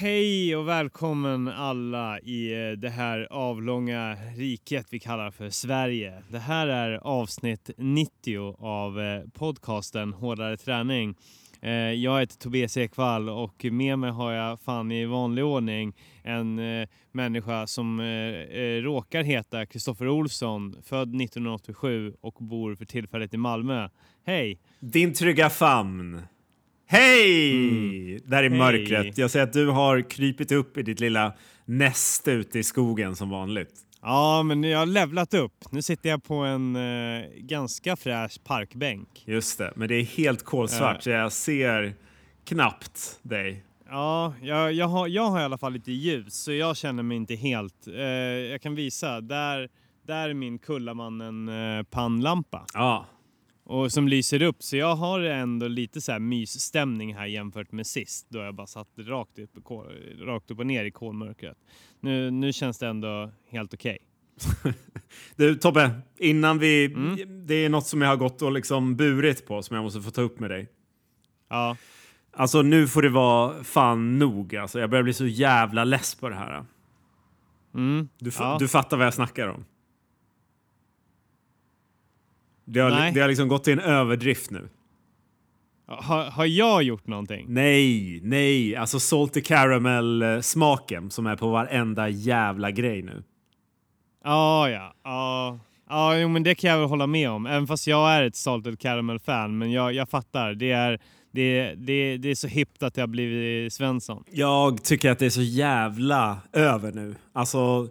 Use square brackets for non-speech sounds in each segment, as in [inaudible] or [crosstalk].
Hej och välkommen alla i eh, det här avlånga riket vi kallar för Sverige. Det här är avsnitt 90 av eh, podcasten Hårdare träning. Eh, jag heter Tobias Ekvall och med mig har jag fan i vanlig ordning en människa som råkar heta Kristoffer Olsson, född 1987 och bor för tillfället i Malmö. Hej! Din trygga famn. Hej! Mm. Där i Hej. mörkret. Jag ser att du har krypit upp i ditt lilla näste ute i skogen som vanligt. Ja, men jag har levlat upp. Nu sitter jag på en eh, ganska fräsch parkbänk. Just det, men det är helt kolsvart ja. så jag ser knappt dig. Ja, jag, jag, har, jag har i alla fall lite ljus så jag känner mig inte helt... Eh, jag kan visa, där, där är min Kullamannen eh. Ja, och som lyser upp. Så jag har ändå lite så här mysstämning här jämfört med sist då jag bara satt rakt upp, rakt upp och ner i kolmörkret. Nu, nu känns det ändå helt okej. Okay. [laughs] du Tobbe, innan vi... Mm. Det är något som jag har gått och liksom burit på som jag måste få ta upp med dig. Ja. Alltså nu får det vara fan nog. Alltså, jag börjar bli så jävla less på det här. Mm. Du, ja. du fattar vad jag snackar om. Det har, det har liksom gått till en överdrift nu. Har, har jag gjort någonting? Nej, nej. Alltså salty caramel-smaken som är på varenda jävla grej nu. Ah, ja, ja. Ja, jo, men det kan jag väl hålla med om. Även fast jag är ett salted caramel-fan. Men jag, jag fattar. Det är, det, det, det är så hippt att det har blivit Svensson. Jag tycker att det är så jävla över nu. Alltså,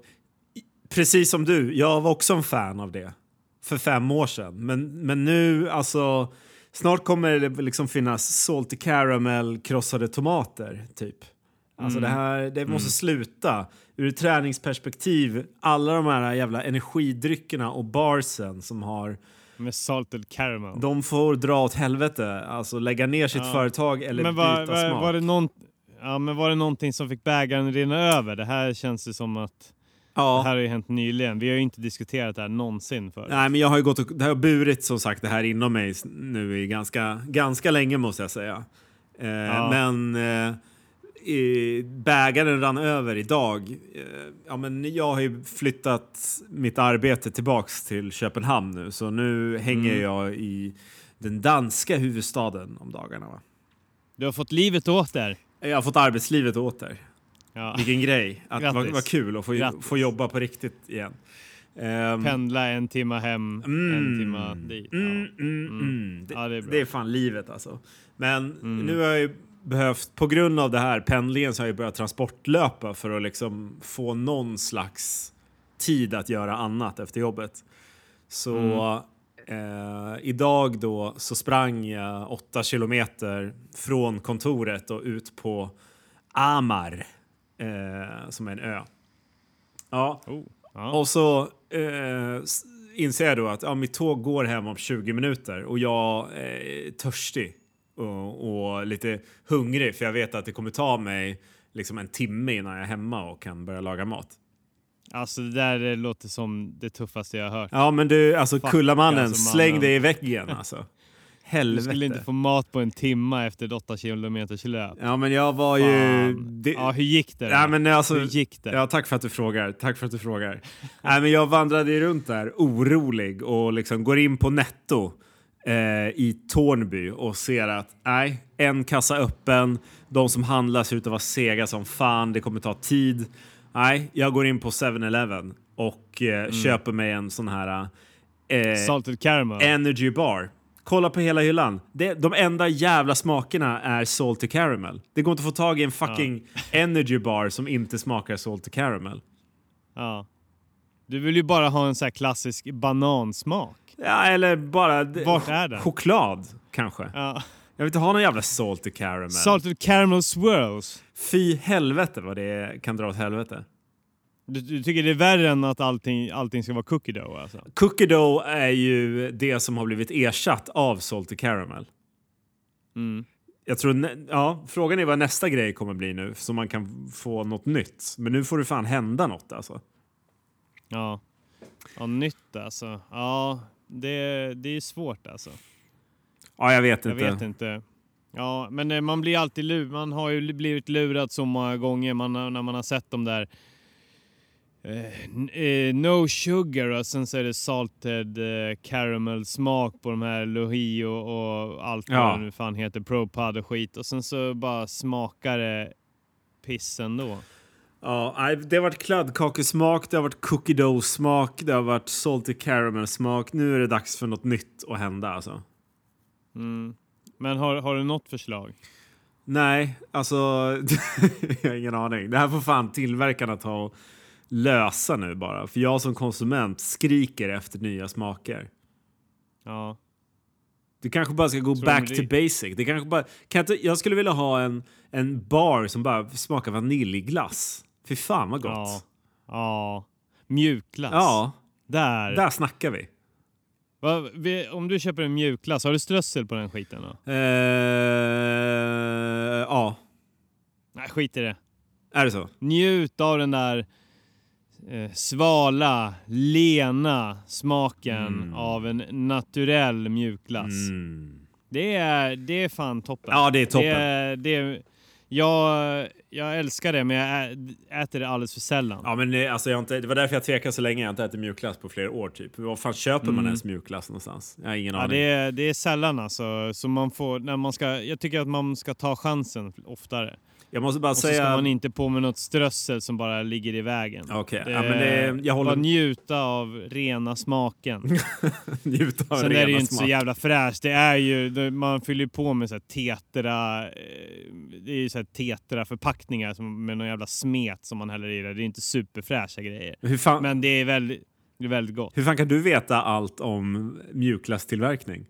precis som du. Jag var också en fan av det för fem år sedan. Men, men nu, alltså, snart kommer det liksom finnas salty caramel krossade tomater, typ. Alltså mm. det här, det måste mm. sluta. Ur ett träningsperspektiv, alla de här jävla energidryckerna och barsen som har med salted caramel. De får dra åt helvete, alltså lägga ner sitt ja. företag eller men var, byta var, smak. Var det, någon, ja, men var det någonting som fick bägaren rinna över? Det här känns det som att Ja. Det här har ju hänt nyligen. Vi har ju inte diskuterat det här någonsin förut. Nej, men jag har ju gått och, det har burit som sagt det här inom mig nu i ganska, ganska länge måste jag säga. Eh, ja. Men eh, bägaren rann över idag. Eh, ja, men jag har ju flyttat mitt arbete tillbaks till Köpenhamn nu, så nu hänger mm. jag i den danska huvudstaden om dagarna. Va? Du har fått livet åter. Jag har fått arbetslivet åter. Ja. Vilken grej. Att vad, vad kul att få, få jobba på riktigt igen. Um, Pendla en timma hem, mm, en timma dit. Mm, mm, mm, mm. Det, ja, det, är det, är fan livet alltså. Men mm. nu har jag ju behövt, på grund av det här pendlingen så har jag börjat transportlöpa för att liksom få någon slags tid att göra annat efter jobbet. Så eh, idag då så sprang jag åtta kilometer från kontoret och ut på Amar eh, som är en ö. Ja. Oh, ja. Och så eh, inser jag då att ja, mitt tåg går hem om 20 minuter och jag är törstig och, och, lite hungrig för jag vet att det kommer ta mig liksom en timme innan jag är hemma och kan börja laga mat. Alltså det där låter som det tuffaste jag har hört. Ja men du, alltså Fuck, Kullamannen, alltså, släng dig i väggen alltså. Helvete. Du skulle inte få mat på en timme efter ett 8 kilometers löp. Ja, men jag var ju... Det... Ja, hur gick det? Ja, men alltså, hur gick det? Ja, tack för att du frågar. Tack för att du frågar. [laughs] Nej, men jag vandrade runt där orolig och liksom går in på Netto eh, i Tornby och ser att nej, en kassa öppen. De som handlar ser ut att vara sega som fan. Det kommer ta tid. Nej, jag går in på 7-Eleven och eh, mm. köper mig en sån här eh, Salted caramel. Energy bar. Kolla på hela hyllan. Det, de enda jävla smakerna är salty caramel. Det går inte att få tag i en fucking ja. energy bar som inte smakar salty caramel. Ja. Du vill ju bara ha en sån här klassisk banansmak. Ja, eller bara... Vart är den? Choklad, kanske. Ja. Jag vill inte ha någon jävla salty caramel. Salted caramel swirls. Fy helvete vad det kan dra åt helvete. Du, du, tycker det är värre än att allting, allting ska vara cookie dough? Alltså? Cookie dough är ju det som har blivit ersatt av salty caramel. Mm. Jag tror, ja, frågan är vad nästa grej kommer bli nu så man kan få något nytt. Men nu får det fan hända något alltså. Ja, ja nytt alltså. Ja, det, det är svårt alltså. Ja, jag vet inte. Jag vet inte. Ja, men eh, man blir alltid lurad. Man har ju blivit lurad så många gånger man, när man har sett de där eh, no sugar och sen så är det salted eh, caramel smak på de här Lohio och allt ja. vad det nu fan heter, ProPud och skit och sen så bara smakar det piss ändå. Ja, det har varit kladdkakesmak, det har varit cookie dough smak, det har varit salted caramel smak. Nu är det dags för något nytt att hända alltså. Mm. Men har, har du något förslag? Nej, alltså [laughs] jag har ingen aning. Det här får fan tillverkarna ta och lösa nu bara. För jag som konsument skriker efter nya smaker. Ja. Du kanske bara ska gå Tror back to basic. Det kanske bara, kan inte, jag skulle vilja ha en, en bar som bara smakar vaniljglass. Fy fan vad gott. Ja. ja. Mjukglass. Ja. Där. Där snackar vi. Va, om du köper en mjukglass, har du strössel på den skiten då? Eh, ja. Nej, skit i det. Är det så? Njut av den där eh, svala, lena smaken mm. av en naturell mjukglass. Mm. Det, är, det är fan toppen. Ja, det är toppen. Det, det, jag, jag älskar det, men jag äter det alldeles för sällan. Ja, men det, alltså jag inte, det var därför jag tvekade så länge. Jag har inte ätit mjukglass på flera år. Typ. Var fan köper man mm. ens mjukglass någonstans? Jag har ingen ja, aning. Det är, det är sällan alltså. Så man får, när man ska, jag tycker att man ska ta chansen oftare. Jag måste bara och säga... så ska man inte på med något strössel som bara ligger i vägen. Okej, okay. ja, men det, jag håller... Bara njuta av rena smaken. [laughs] njuta av Sen rena är det ju smak. inte så jävla fräscht. Det är ju, man fyller ju på med så tetra, eh, det är ju så tetra förpackningar som, med någon jävla smet som man häller i det. Det är inte superfräscha grejer. Fan... Men det är väldigt, det är väldigt gott. Hur fan kan du veta allt om mjukglasstillverkning?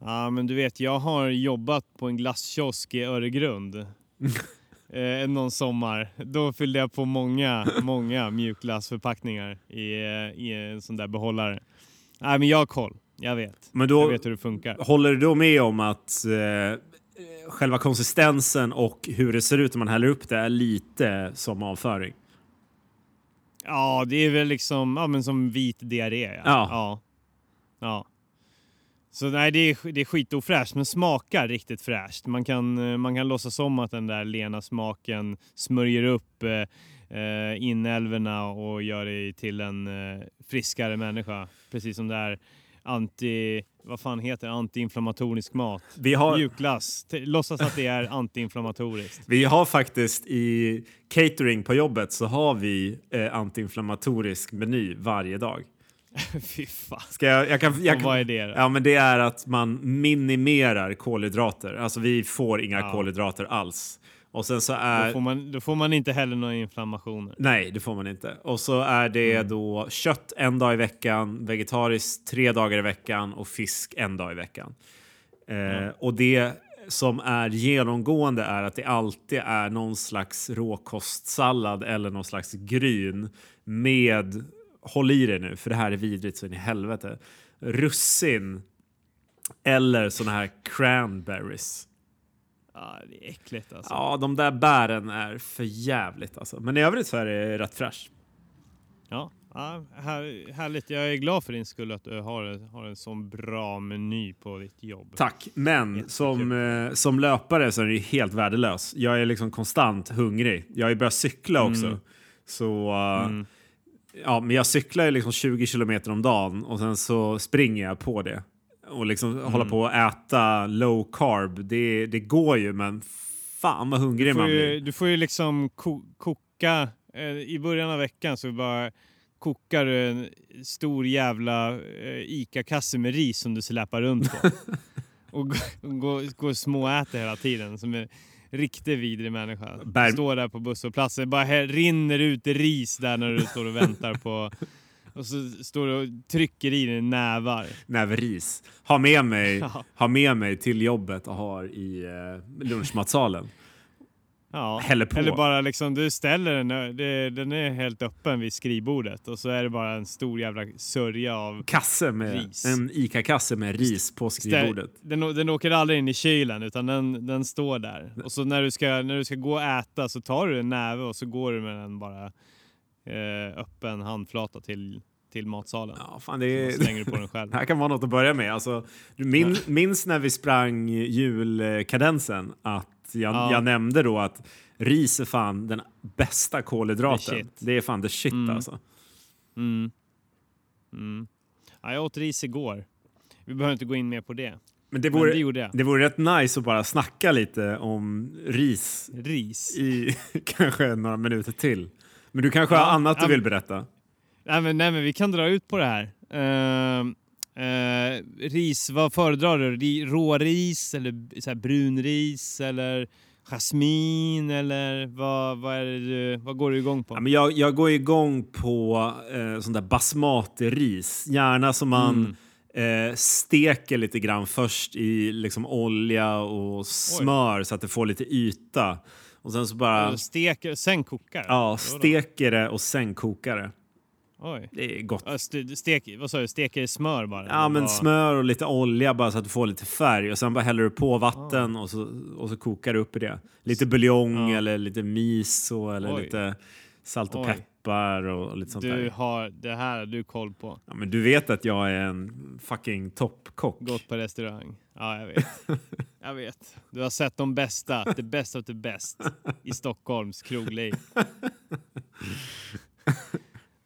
Ja, men du vet, jag har jobbat på en glasskiosk i Öregrund [laughs] eh, någon sommar. Då fyllde jag på många, många mjukglassförpackningar i, eh, i en sån där behållare. Nej, men jag har koll. Jag vet. Men då jag vet hur det funkar. Håller du då med om att eh, själva konsistensen och hur det ser ut när man häller upp det är lite som avföring? Ja, det är väl liksom ja, men som vit diarré. Ja. ja. ja. ja. Så nej, det är, det är skitofräscht men smakar riktigt fräscht. Man kan, eh, man kan låtsas om att den där lena smaken smörjer upp eh, eh, inälvorna och gör dig till en eh, friskare människa. Precis som det är anti... Vad fan heter antiinflammatorisk mat? Vi har... Mjukglass. Låtsas att det är antiinflammatoriskt. Vi har faktiskt i catering på jobbet så har vi eh, antiinflammatorisk meny varje dag. [laughs] Fy fan. Ska jag, jag kan, jag kan, vad är det då? Ja, men det är att man minimerar kolhydrater. Alltså vi får inga ja. kolhydrater alls. Och sen så är... Då får, man, då får man inte heller några inflammationer. Nej, det får man inte. Och så är det mm. då kött en dag i veckan, vegetariskt tre dagar i veckan och fisk en dag i veckan. Mm. Eh, och det som är genomgående är att det alltid är någon slags råkostsallad eller någon slags gryn med håll i dig nu, för det här är vidrigt så in i helvete. Russin eller såna här cranberries. Ja, det är äckligt alltså. Ja, de där bären är för jävligt alltså. Men i övrigt så är det rätt fräscht. Ja, ja här, härligt. Jag är glad för din skull att du har, har en sån bra meny på ditt jobb. Tack, men som, eh, som löpare så är det helt värdelös. Jag är liksom konstant hungrig. Jag har ju börjat cykla också. Mm. Så uh, mm. Ja, men jag cyklar ju liksom 20 kilometer om dagen och sen så springer jag på det. Och liksom mm. hålla på att äta low carb, det, det går ju men fan vad hungrig man blir. Ju, du får ju liksom ko koka, eh, i början av veckan så bara kokar du en stor jävla eh, ICA-kasse med ris som du släpar runt på. [laughs] och går, går och småäter hela tiden. Som är, riktig vidrig människa. Bär... Står där på busshållplatsen, bara rinner ut ris där när du står och väntar på och så står du och trycker i dig nävar. Nävris. Ha med mig, [laughs] ja. ha med mig till jobbet och har i eh, lunchmatsalen. Ja, eller bara liksom du ställer den, det, den är helt öppen vid skrivbordet och så är det bara en stor jävla sörja av kasse med, ris. En ICA-kasse med ris på skrivbordet. Den, den åker aldrig in i kylen utan den, den står där. Och så när du, ska, när du ska gå och äta så tar du en näve och så går du med den bara eh, öppen handflata till till matsalen. Ja, fan, det, är... Slänger du på den själv. [laughs] det här kan vara något att börja med. Alltså, min, minns när vi sprang julkadensen att jag, ja. jag nämnde då att ris är fan den bästa kolhydraten. Det är fan the shit mm. alltså. Mm. Mm. Ja, jag åt ris igår. Vi behöver inte gå in mer på det. Men det vore, Men det, det vore rätt nice att bara snacka lite om ris. Ris? I [laughs] kanske några minuter till. Men du kanske ja, har annat du vill berätta? Nej men, nej men vi kan dra ut på det här. Uh, uh, ris, vad föredrar du? Råris eller så brunris eller jasmin eller vad, vad, är du, vad går du igång på? Ja, men jag, jag går igång på eh, sånt där basmati-ris. Gärna som man mm. eh, steker lite grann först i liksom olja och smör Oj. så att det får lite yta. Och sen så bara... Steker, sen kokar? Ja, steker det och sen kokar det. Oj. Det är gott. Stek, vad sa du? Steker i smör bara? Ja, men smör och lite olja bara så att du får lite färg. Och sen bara häller du på vatten ah. och, så, och så kokar du upp i det. Lite buljong ja. eller lite miso eller Oj. lite salt och Oj. peppar och lite sånt du där. Har, det här har du koll på. Ja, men du vet att jag är en fucking toppkock. Gått på restaurang. Ja, jag vet. [laughs] jag vet. Du har sett de bästa, the best of the best i Stockholms krogliv. [laughs]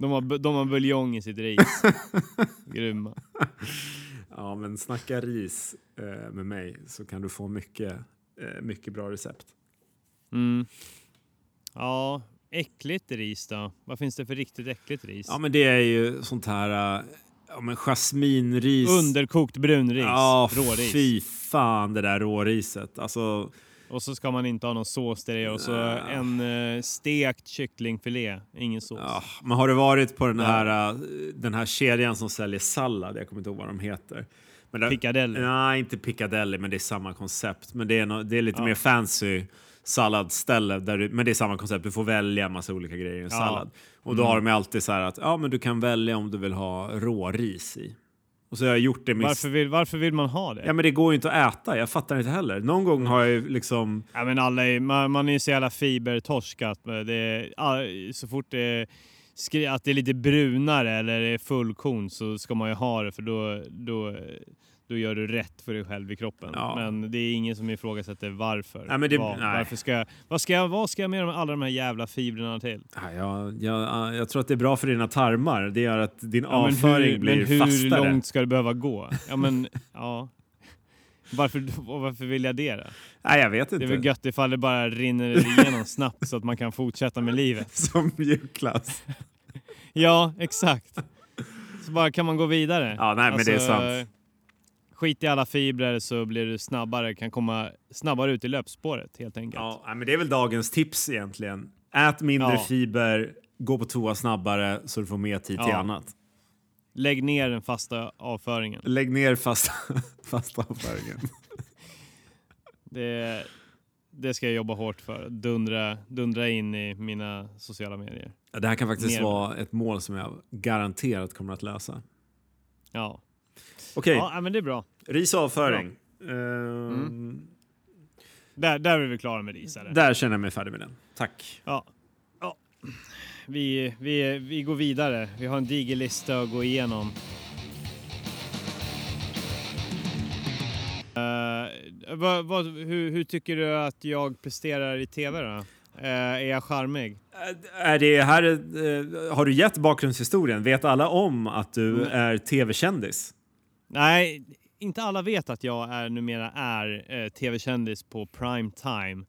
De har, de har buljong i sitt ris. [laughs] Grymma. Ja, men snacka ris eh, med mig så kan du få mycket, eh, mycket bra recept. Mm. Ja, äckligt ris då? Vad finns det för riktigt äckligt ris? Ja, men det är ju sånt här uh, ja, men jasminris. Underkokt brunris. Ja, råris. fy fan det där råriset. Alltså, och så ska man inte ha någon sås till det och så en uh, stekt kycklingfilé, ingen sås. Ja, men har du varit på den här, uh, den här kedjan som säljer sallad? Jag kommer inte ihåg vad de heter. Men där, Piccadilly? Nej, inte Piccadilly, men det är samma koncept. Men det är, no, det är lite ja. mer fancy salladställe, där du, men det är samma koncept. Du får välja massa olika grejer i en ja. sallad. Och då mm. har de alltid så här att ja, men du kan välja om du vill ha råris i. Och så har jag gjort det med... Varför vill, varför vill man ha det? Ja men det går ju inte att äta, jag fattar inte heller. Någon gång har jag liksom... Ja men alla är, man, man är ju så jävla fibertorsk att det så fort det att det är lite brunare eller är fullkorn så ska man ju ha det för då, då då gör du rätt för dig själv i kroppen. Ja. Men det är ingen som ifrågasätter varför. Nej, men det, Var, varför ska vad, ska jag, vad ska jag med alla de här jävla fibrerna till? Ja, jag, jag, jag tror att det är bra för dina tarmar. Det gör att din ja, avföring hur, blir men hur fastare. hur långt ska det behöva gå? Ja, men [laughs] ja. Varför, varför vill jag det då? Nej, jag vet inte. Det är väl gött ifall det bara rinner igenom snabbt så att man kan fortsätta med livet. [laughs] Som mjukglass. ja, exakt. Så bara kan man gå vidare. Ja, nej, alltså, men det är alltså, sant skit i alla fibrer så blir du snabbare, kan komma snabbare ut i löpspåret helt enkelt. Ja, men det är väl dagens tips egentligen. Ät mindre ja. fiber, gå på toa snabbare så du får mer tid ja. till annat. Lägg ner den fasta avföringen. Lägg ner fasta, [laughs] fasta avföringen. [laughs] det, det ska jag jobba hårt för. Dundra, dundra in i mina sociala medier. Det här kan faktiskt ner. vara ett mål som jag garanterat kommer att lösa. Ja. Okej. Ja, men det är bra. Ris och avföring. Uh, mm. Där, där är vi klara med ris. Eller? Där känner jag mig färdig med den. Tack. Ja. ja. Vi, vi, vi går vidare. Vi har en diger lista att gå igenom. Uh, vad, vad, hur, hur, tycker du att jag presterar i tv då? Uh, är jag charmig? Uh, är det här, har du gett bakgrundshistorien? Vet alla om att du mm. är tv-kändis? Nej, inte alla vet att jag är numera är eh, tv-kändis på prime time.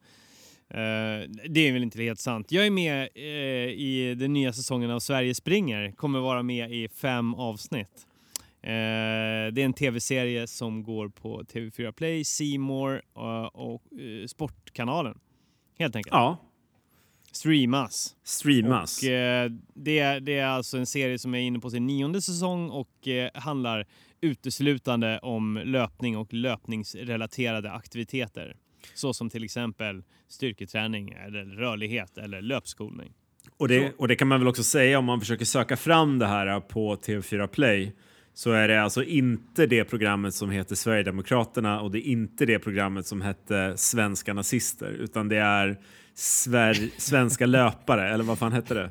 Uh, det är väl inte helt sant. Jag är med uh, i den nya säsongen av Sverige springer. Kommer vara med i fem avsnitt. Uh, det är en tv-serie som går på TV4 Play, Simor och Sportkanalen. Helt enkelt. Ja. Streamas. Streamas. Och, det, är, det är alltså en serie som är inne på sin nionde säsong och handlar uteslutande om löpning och löpningsrelaterade aktiviteter. Så som till exempel styrketräning eller rörlighet eller löpskolning. Och det, och det kan man väl också säga om man försöker söka fram det här på TV4 Play så är det alltså inte det programmet som heter Sverigedemokraterna och det är inte det programmet som hette Svenska nazister utan det är Sver [laughs] svenska löpare eller vad fan hette det?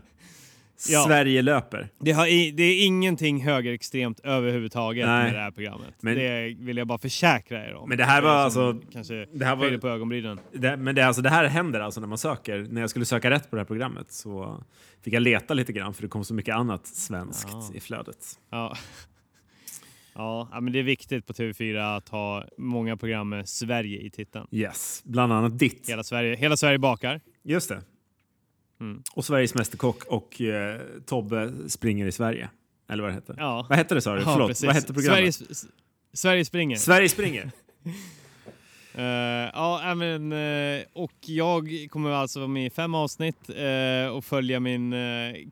Ja. Sverige löper. Det, har, det är ingenting högerextremt överhuvudtaget Nej. med det här programmet. Men, det vill jag bara försäkra er om. Men det här var alltså... Kanske det här var, på ögonbrynen. Det, men det, alltså, det här händer alltså när man söker. När jag skulle söka rätt på det här programmet så fick jag leta lite grann för det kom så mycket annat svenskt ja. i flödet. Ja. [laughs] Ja, men det är viktigt på TV4 att ha många program med Sverige i titeln. Yes, bland annat ditt. Hela Sverige, hela Sverige bakar. Just det. Mm. Och Sveriges Mästerkock och eh, Tobbe springer i Sverige. Eller vad det hette. Ja. Vad hette det sa du? Ja, Förlåt, precis. vad hette programmet? Sveriges, Sverige springer. Sverige springer. Uh, [laughs] ja, men, uh, och jag kommer alltså vara med i fem avsnitt uh, och följa min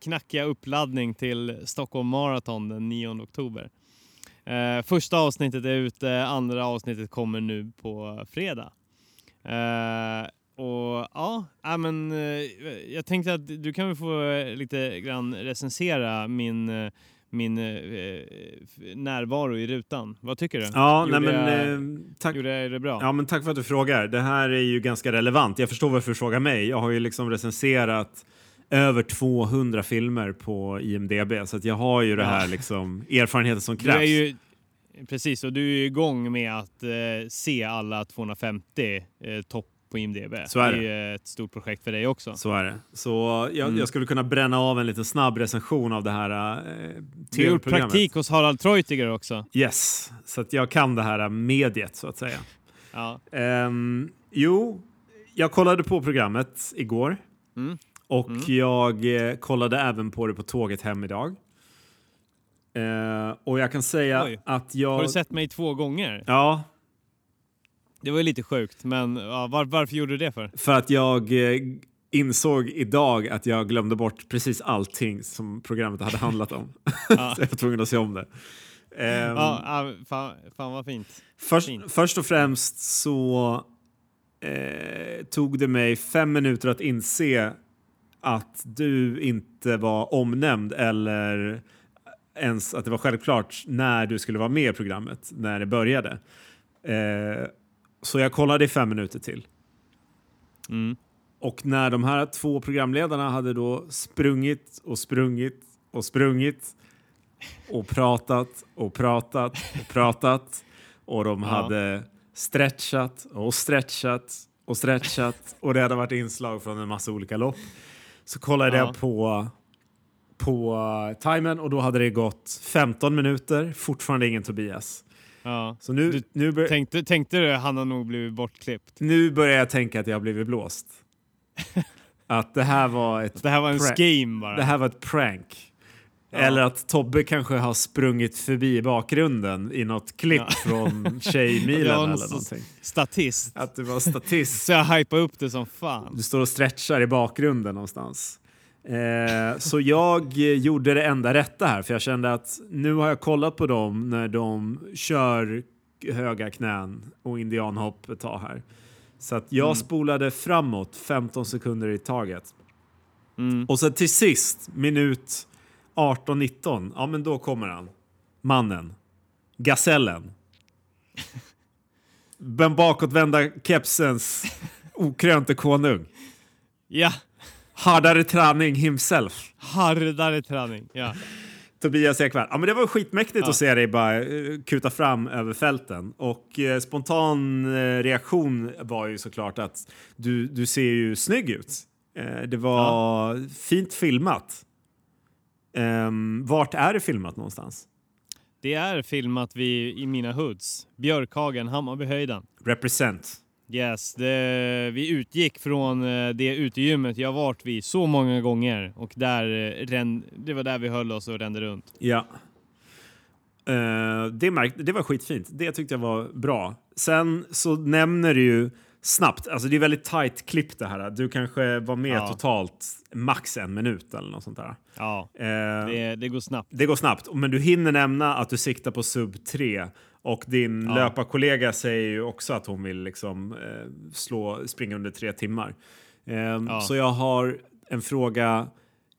knackiga uppladdning till Stockholm Marathon den 9 oktober. första avsnittet är ute, andra avsnittet kommer nu på fredag. Och ja, äh, men, eh, jag tänkte att du kan väl få eh, lite grann recensera min, eh, min eh, närvaro i rutan. Vad tycker du? Ja, gjorde, nej, men, eh, tack, gjorde jag det bra? Ja, men tack för att du frågar. Det här är ju ganska relevant. Jag förstår varför du frågar mig. Jag har ju liksom recenserat över 200 filmer på IMDB så att jag har ju det här liksom erfarenheten som krävs. Ju, precis, och du är igång med att eh, se alla 250 eh, topp på IMDB. Så är det. det är ett stort projekt för dig också. Så är det. Så jag, mm. jag skulle kunna bränna av en liten snabb recension av det här eh, Du har gjort praktik hos Harald Treutiger också. Yes, så att jag kan det här mediet så att säga. ja. Um, jo, jag kollade på programmet igår. Mm. Och mm. jag eh, kollade även på det på tåget hem idag. Uh, och jag kan säga Oj. att jag... Har du sett mig två gånger? Ja, det var ju lite sjukt, men ja, var, varför gjorde du det för? För att jag eh, insåg idag att jag glömde bort precis allting som programmet hade handlat om. [laughs] [laughs] så jag var tvungen att se om det. Um, ja, fan, fan vad fint. Först, fint. först och främst så eh, tog det mig fem minuter att inse att du inte var omnämnd eller ens att det var självklart när du skulle vara med i programmet när det började. Eh, så jag kollade i fem minuter till. Mm. Och när de här två programledarna hade då sprungit och sprungit och sprungit och pratat och pratat och pratat och de ja. hade stretchat och stretchat och stretchat och det hade varit inslag från en massa olika lopp. Så kollade ja. jag på, på timern och då hade det gått 15 minuter, fortfarande ingen Tobias. Ja. Så nu, du nu bör... tänkte, tänkte du han har nog blivit bortklippt? Nu börjar jag tänka att jag har blivit blåst. [laughs] att det här var ett... Det här var en scheme bara. Det här var ett prank. Ja. Eller att Tobbe kanske har sprungit förbi bakgrunden i något klipp ja. från Tjejmilen [laughs] eller någonting. Statist. Att du var statist. [laughs] Så jag hypade upp det som fan. Du står och stretchar i bakgrunden någonstans. Eh, så jag gjorde det enda rätta här, för jag kände att nu har jag kollat på dem när de kör höga knän och indianhopp ett tag här. Så att jag mm. spolade framåt 15 sekunder i taget. Mm. Och så till sist, minut 18-19, ja men då kommer han. Mannen. Gasellen. [laughs] Den bakåtvända kepsens okrönte konung. Ja. Hardare träning himself. Hardare träning, ja. Tobias Ekvall. Ja, men det var skitmäktigt ja. att se dig bara uh, kuta fram över fälten. Och uh, spontan uh, reaktion var ju såklart att du, du ser ju snygg ut. det var ja. fint filmat. Um, vart är det filmat någonstans? Det är filmat vid, i mina hoods. Björkhagen, Hammarbyhöjden. Represent. Yes, det, vi utgick från eh, det utegymmet jag varit vid så många gånger och där, eh, det var där vi höll oss och rände runt. Ja. Uh, det, märkt, det var skitfint. Det tyckte jag var bra. Sen så nämner du ju snabbt, alltså det är väldigt tight klipp det här. Du kanske var med ja. totalt max en minut eller något sånt där. Ja, uh, det, det, går snabbt. Det går snabbt, men du hinner nämna att du siktar på sub 3 och din ja. löparkollega säger ju också att hon vill liksom, eh, slå, springa under tre timmar. Eh, ja. Så jag har en fråga.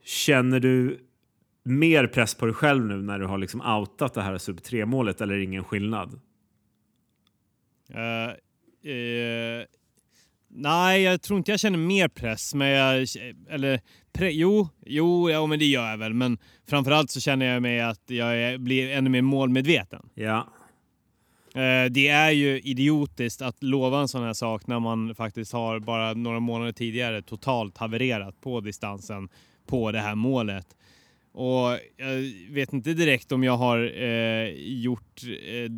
Känner du mer press på dig själv nu när du har liksom outat det här sub 3-målet eller är det ingen skillnad? Uh, uh, Nej, jag tror inte jag känner mer press. Men jag, eller, pre, jo, jo ja, men det gör jag väl. Men framförallt så känner jag mig att jag blir ännu mer målmedveten. Ja. Eh, det är ju idiotiskt att lova en sån här sak när man faktiskt har bara några månader tidigare totalt havererat på distansen på det här målet. Och jag vet inte direkt om jag har eh, gjort eh,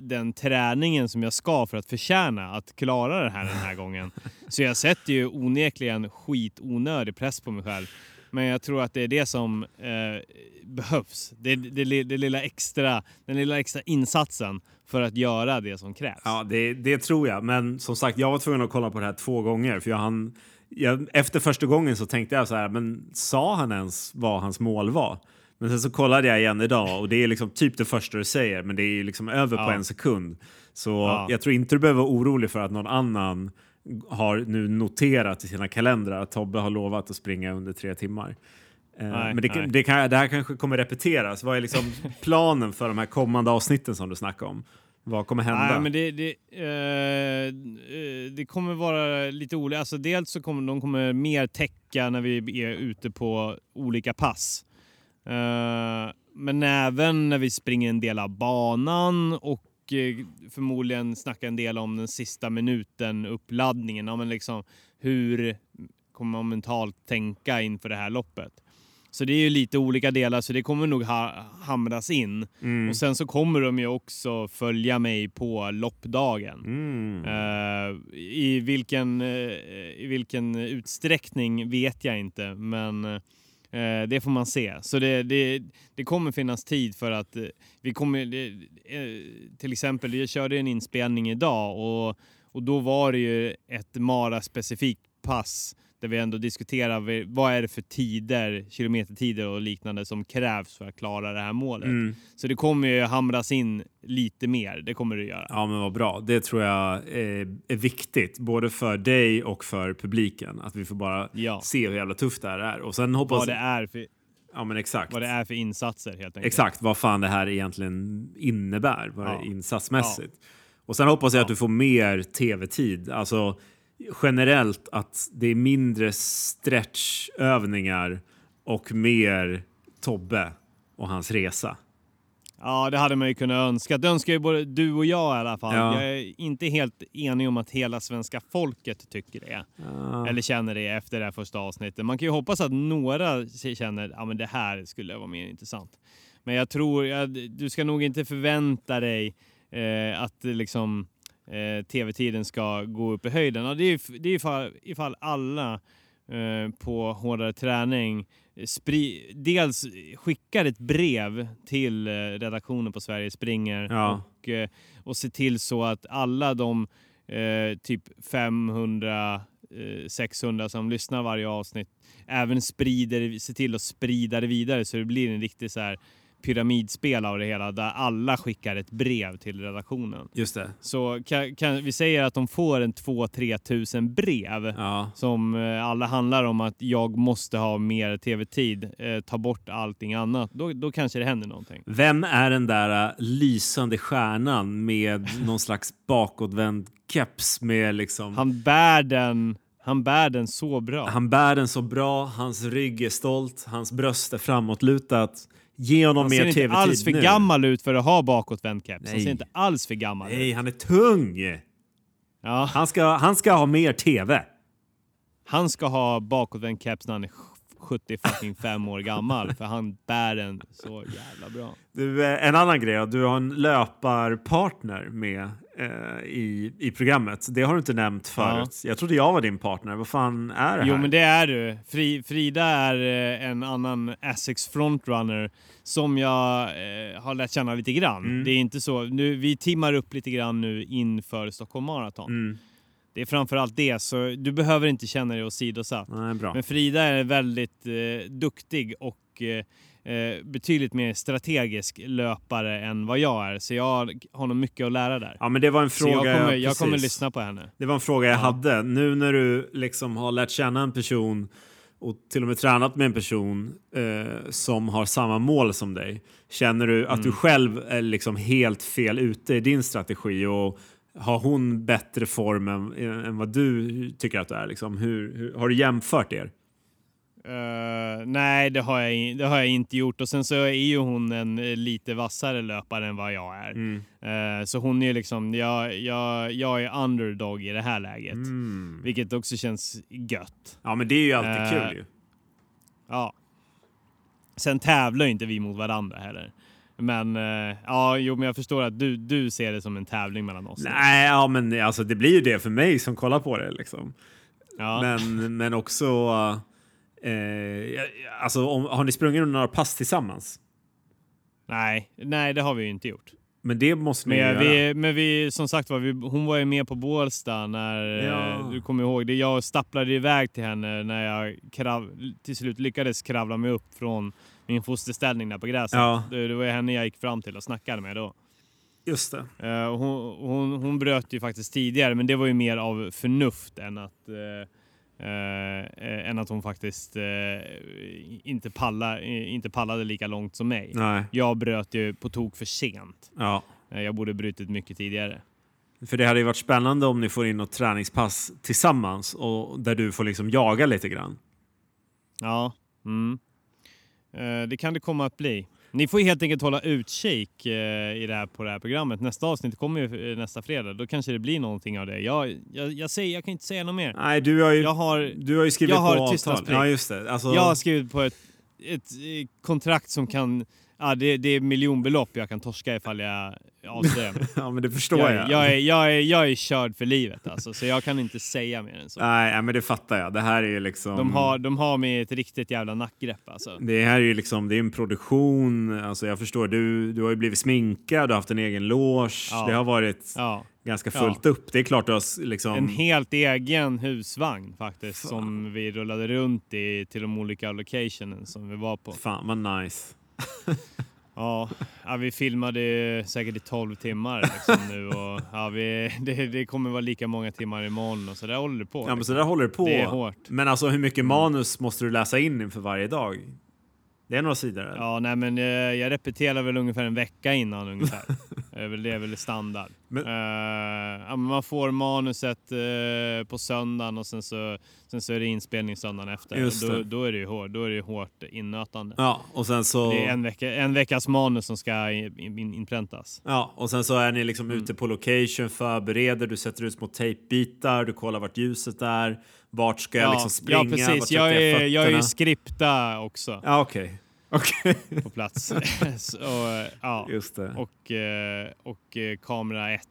den träningen som jag ska för att förtjäna att klara det här den här gången. Så jag sätter ju onekligen skitonödig press på mig själv. Men jag tror att det är det som eh, behövs. Det, det, det, det, lilla extra, den lilla extra insatsen för att göra det som krävs. Ja, det, det tror jag. Men som sagt, jag var tvungen att kolla på det här två gånger. För jag hann jag, efter första gången så tänkte jag så här, men sa han ens vad hans mål var? Men sen så kollade jag igen idag och det är liksom typ det första du säger, men det är ju liksom över ja. på en sekund. Så ja. jag tror inte du behöver vara orolig för att någon annan har nu noterat i sina kalendrar att Tobbe har lovat att springa under tre timmar. Eh, nej, men det, det, kan, det, här kanske kommer repeteras. Vad är liksom [laughs] planen för de här kommande avsnitten som du snackar om? Vad kommer hända? Nej, men det, det, eh, eh, det kommer vara lite olika. Alltså dels så kommer de kommer mer täcka när vi är ute på olika pass. Eh, men även när vi springer en del av banan och eh, förmodligen snacka en del om den sista minuten, uppladdningen. Ja, men liksom, hur kommer man mentalt tänka inför det här loppet? Så det är ju lite olika delar, så det kommer nog ha, hamras in. Mm. Och sen så kommer de ju också följa mig på loppdagen. Mm. Uh, i, vilken, uh, I vilken utsträckning vet jag inte, men Eh, det får man se. Så det, det, det, kommer finnas tid för att eh, vi kommer... Eh, till exempel, jag körde en inspelning idag och, och då var det ju ett Mara-specifikt pass där vi ändå diskuterar vad är det för tider, kilometertider och liknande som krävs för att klara det här målet. Mm. Så det kommer ju hamras in lite mer, det kommer det göra. Ja men vad bra, det tror jag är, är viktigt både för dig och för publiken. Att vi får bara ja. se hur jävla tufft det här är. Och sen hoppas... Vad det är för... Ja men exakt. Vad det är för insatser helt enkelt. Exakt, vad fan det här egentligen innebär, vad ja. insatsmässigt. Ja. Och sen hoppas jag att du får mer tv-tid. Alltså generellt att det är mindre stretchövningar och mer Tobbe och hans resa. Ja, det hade man ju kunnat önska. Det önskar ju både du och jag i alla fall. Ja. Jag är inte helt enig om att hela svenska folket tycker det. Ja. Eller känner det efter det här första avsnittet. Man kan ju hoppas att några känner att ja, det här skulle vara mer intressant. Men jag tror, ja, du ska nog inte förvänta dig eh, att liksom eh, tv-tiden ska gå upp i höjden. Och det är, det är ifall, ifall alla eh, på hårdare träning spri, dels skickar ett brev till eh, redaktionen på Sverige springer ja. och, eh, och se till så att alla de typ 500 600 som lyssnar varje avsnitt även sprider, se till att sprida det vidare så det blir en riktig så här pyramidspel av det hela där alla skickar ett brev till redaktionen. Just det. Så kan, kan vi säger att de får en 2-3 tusen brev ja. som eh, alla handlar om att jag måste ha mer tv-tid, eh, ta bort allting annat. Då, då kanske det händer någonting. Vem är den där uh, lysande stjärnan med [laughs] någon slags bakåtvänd keps med liksom... Han bär den han bär den så bra. Han bär den så bra, hans rygg är stolt, hans bröst är framåtlutat. Ge honom mer tv-tid nu. Han ser inte alls för nu. gammal ut för att ha bakåtvänd keps. Han ser inte alls för gammal Nej, ut. Nej, han är tung! Ja. Han, ska, han ska ha mer tv. Han ska ha bakåtvänd keps när han är 75 år gammal för han bär den så jävla bra. Du, eh, en annan grej, du har en löparpartner med i, i programmet. Det har du inte nämnt förut. Ja. Jag trodde jag var din partner. Vad fan är det här? Jo, men det är du. Fri, Frida är eh, en annan Essex frontrunner som jag eh, har lärt känna lite grann. Mm. Det är inte så. Nu, vi timmar upp lite grann nu inför Stockholm Marathon. Mm. Det är framförallt det, så du behöver inte känna dig åsidosatt. Men Frida är väldigt eh, duktig och eh, eh, betydligt mer strategisk löpare än vad jag är. Så jag har nog mycket att lära där. Ja, men det var en fråga. Så jag kommer, jag kommer lyssna på henne. Det var en fråga jag ja. hade. Nu när du liksom har lärt känna en person och till och med tränat med en person eh, som har samma mål som dig. Känner du att mm. du själv är liksom helt fel ute i din strategi och har hon bättre form än, än vad du tycker att du är? Liksom? Hur, hur, har du jämfört er? Uh, nej, det har, jag, det har jag inte gjort. Och sen så är ju hon en lite vassare löpare än vad jag är. Mm. Uh, så hon är liksom, jag, jag, jag är underdog i det här läget. Mm. Vilket också känns gött. Ja, men det är ju alltid uh, kul ju. Ja. Sen tävlar inte vi mot varandra heller. Men ja, jo, men jag förstår att du, du ser det som en tävling mellan oss. Nej, ja, men alltså det blir ju det för mig som kollar på det liksom. Ja. Men, men också Eh, alltså, om, har ni sprungit några pass tillsammans? Nej, nej det har vi ju inte gjort. Men det måste ni men, göra. Vi, men vi, som sagt var, vi, hon var ju med på Bålsta när, ja. du kommer ihåg det. Jag stapplade iväg till henne när jag krav, till slut lyckades kravla mig upp från min fosterställning där på gräset. Ja. Det, det var henne jag gick fram till och snackade med då. Just det. Uh, hon, hon, hon bröt ju faktiskt tidigare, men det var ju mer av förnuft än att Uh, än att hon faktiskt uh, inte, palla, inte pallade lika långt som mig. Nej. Jag bröt ju på tok för sent. Ja. Jag borde brutit mycket tidigare. För det hade ju varit spännande om ni får in något träningspass tillsammans och där du får liksom jaga lite grann. Ja, mm. det kan det komma att bli. Ni får helt enkelt hålla utkik eh, i det här, på det här programmet. Nästa avsnitt kommer ju eh, nästa fredag. Då kanske det blir någonting av det. Jag, jag, jag, säger, jag kan inte säga något mer. Nej, du har ju, jag har, du har skrivit jag på har avtal. Ja, just det. Alltså... Jag har skrivit på ett, ett eh, kontrakt som kan Ja, det, det är miljonbelopp jag kan torska ifall jag avslöjar mig. [laughs] ja, men det förstår jag. Jag, jag, är, jag, är, jag är körd för livet alltså, så jag kan inte säga mer än så. Nej, men det fattar jag. Det här är ju liksom... De har, de har med ett riktigt jävla nackgrepp alltså. Det här är ju liksom, det är en produktion. Alltså jag förstår, du, du har ju blivit sminkad, du har haft en egen loge. Ja. Det har varit ja. ganska fullt ja. upp. Det är klart du har liksom... En helt egen husvagn faktiskt, Fan. som vi rullade runt i till de olika locationen som vi var på. Fan vad nice. Ja, ja, vi filmade säkert i 12 timmar liksom nu och ja, vi, det, det, kommer vara lika många timmar imorgon och så där håller det på. Ja, liksom. men så där håller det på. Det är hårt. Men alltså hur mycket mm. manus måste du läsa in inför varje dag? Det är några sidor? Eller? Ja, nej, men jag, jag repeterar väl ungefär en vecka innan ungefär. [laughs] det är väl standard. Men... Uh, ja, man får manuset uh, på söndagen och sen så, sen så är det inspelning söndagen efter. Då, då, är det ju hårt, då är det hårt innötande. Ja, och sen så... Det är en, vecka, en veckas manus som ska in, in, inpräntas. Ja, och sen så är ni liksom mm. ute på location, förbereder, du sätter ut små tejpbitar, du kollar vart ljuset är, vart ska jag ja, liksom springa, Ja, precis. Jag är, jag är ju skripta också. Ja, okej. Okay. [laughs] Okay. på plats. [laughs] så, ja. Just det. Och, eh, och eh, kamera 1.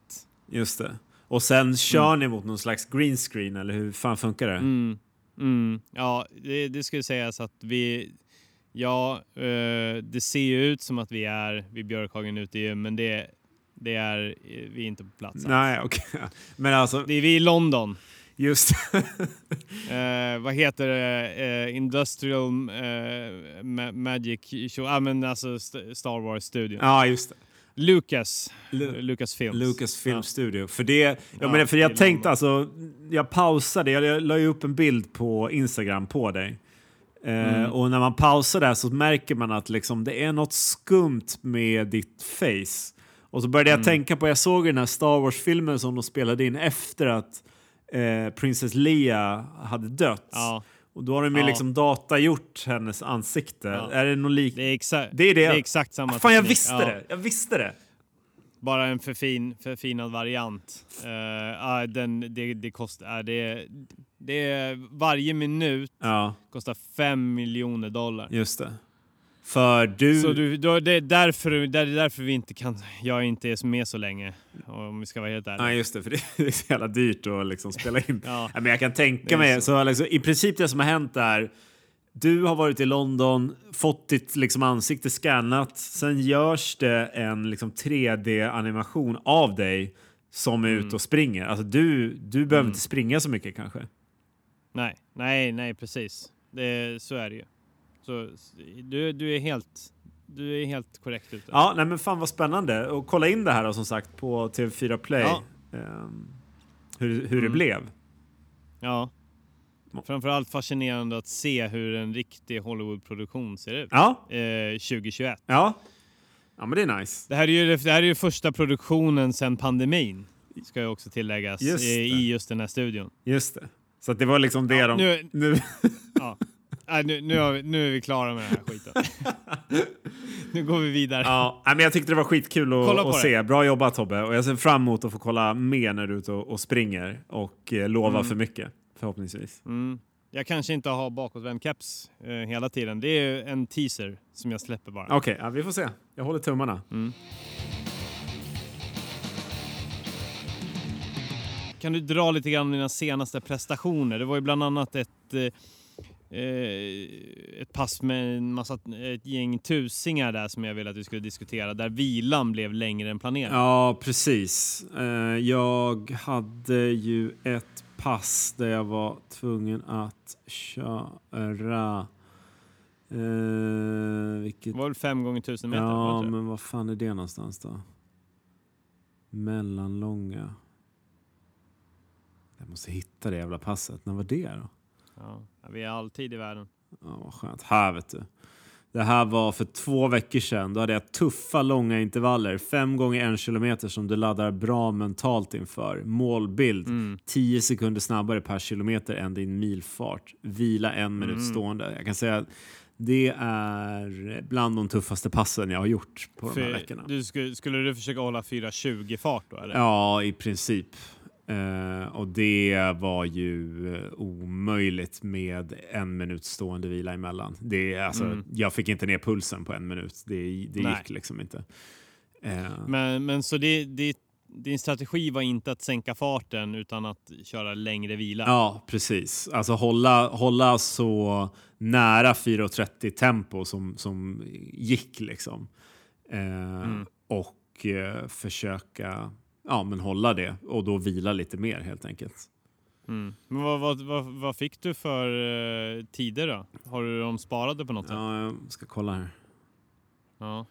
Just det. Och sen kör mm. ni mot någon slags green screen eller hur fan funkar det? Mm. Mm. Ja, det, det skulle sägas att vi... Ja, uh, det ser ju ut som att vi är vid Björkhagen ute i men det, det är vi är inte på plats. Nej, okej. Okay. [laughs] Men alltså... Det är vi i London. Just [laughs] eh, Vad heter det? Eh, Industrial eh, Ma Magic Show. Ja, ah, men alltså Star Wars-studion. Ja, just det. Lucas. Lu Lucas Films. Lucas Film ja. Studio. För det, ja, ja men för jag tänkte alltså, jag pausade, jag, jag la ju upp en bild på Instagram på dig. Eh, mm. och när man pausar där så märker man att liksom, det är något skumt med ditt face. Och så började jag mm. tänka på, jag såg den här Star Wars-filmen som de spelade in efter att eh, Princess Leia hade dött. Ja. Och då har de ju ja. liksom datagjort hennes ansikte. Ja. Är det något lik? Det är, exa det är det. Det är exakt samma ah, Fan, jag visste det! Jag visste det! Bara en förfin, förfinad variant. Uh, den, det, det kostar... Uh, det, det, varje minut kostar fem miljoner dollar. Just det. För du... Så du, då, det, är därför, det är därför vi inte kan, jag inte är med så länge, om vi ska vara helt ärliga. Nej, just det, för det är så jävla dyrt att liksom spela in. [laughs] ja. Men jag kan tänka mig, så, så liksom, i princip det som har hänt är du har varit i London, fått ditt liksom, ansikte skannat, sen görs det en liksom, 3D-animation av dig som är mm. ute och springer. Alltså du, du behöver mm. inte springa så mycket kanske. Nej, nej, nej precis. Det, så är det ju. Så du, du är helt du är helt korrekt ute. Ja, nej men fan vad spännande. Och kolla in det här då, som sagt på TV4 Play. Ja. Um, hur hur mm. det blev. Ja. Framförallt fascinerande att se hur en riktig Hollywoodproduktion ser ut. Ja. Eh, 2021. Ja. Ja men det är nice. Det här är ju, det här är ju första produktionen sedan pandemin. ska ju också tilläggas, just i just den här studion. Just det. Så det var liksom det ja, de... Nu, nu. ja. [laughs] Nej, nu, nu, är vi, nu är vi klara med den här skiten. [laughs] nu går vi vidare. Ja, men jag tyckte det var skitkul att, att se. Bra jobbat Tobbe. Och jag ser fram emot att få kolla mer när du är ute och, och springer och eh, lova mm. för mycket förhoppningsvis. Mm. Jag kanske inte har bakåtvänd keps eh, hela tiden. Det är en teaser som jag släpper bara. Okej, okay, ja, vi får se. Jag håller tummarna. Mm. Kan du dra lite grann om dina senaste prestationer? Det var ju bland annat ett Eh, ett pass med en massa, ett gäng tusingar där som jag ville att vi skulle diskutera, där vilan blev längre än planerat. Ja, precis. Eh, jag hade ju ett pass där jag var tvungen att köra Eh, vilket... Var det fem gånger tusen meter? Ja, men vad fan är det någonstans då? Mellanlånga. Jag måste hitta det jävla passet. När var det då? Ja, vi är alltid i världen. Ja, vad skönt. Här vet du. Det här var för två veckor sedan. Då hade jag tuffa långa intervaller. Fem gånger en kilometer som du laddar bra mentalt inför. Målbild. Mm. Tio sekunder snabbare per kilometer än din milfart. Vila en minut mm. stående. Jag kan säga att det är bland de tuffaste passen jag har gjort på för, de här veckorna. Du skulle, skulle du försöka hålla 4.20 fart då? Eller? Ja, i princip. Uh, och det var ju uh, omöjligt med en minut stående vila emellan. Det, alltså, mm. Jag fick inte ner pulsen på en minut. Det, det gick liksom inte. Uh. Men, men så det, det, din strategi var inte att sänka farten utan att köra längre vila? Ja, precis. Alltså hålla, hålla så nära 4.30 tempo som, som gick liksom. Mm. Och försöka ja, men hålla det och då vila lite mer helt enkelt. Mm. Men vad, vad, vad, vad, fick du för eh, tider då? Har du dem sparade på något sätt? Ja, jag ska kolla här. Ja.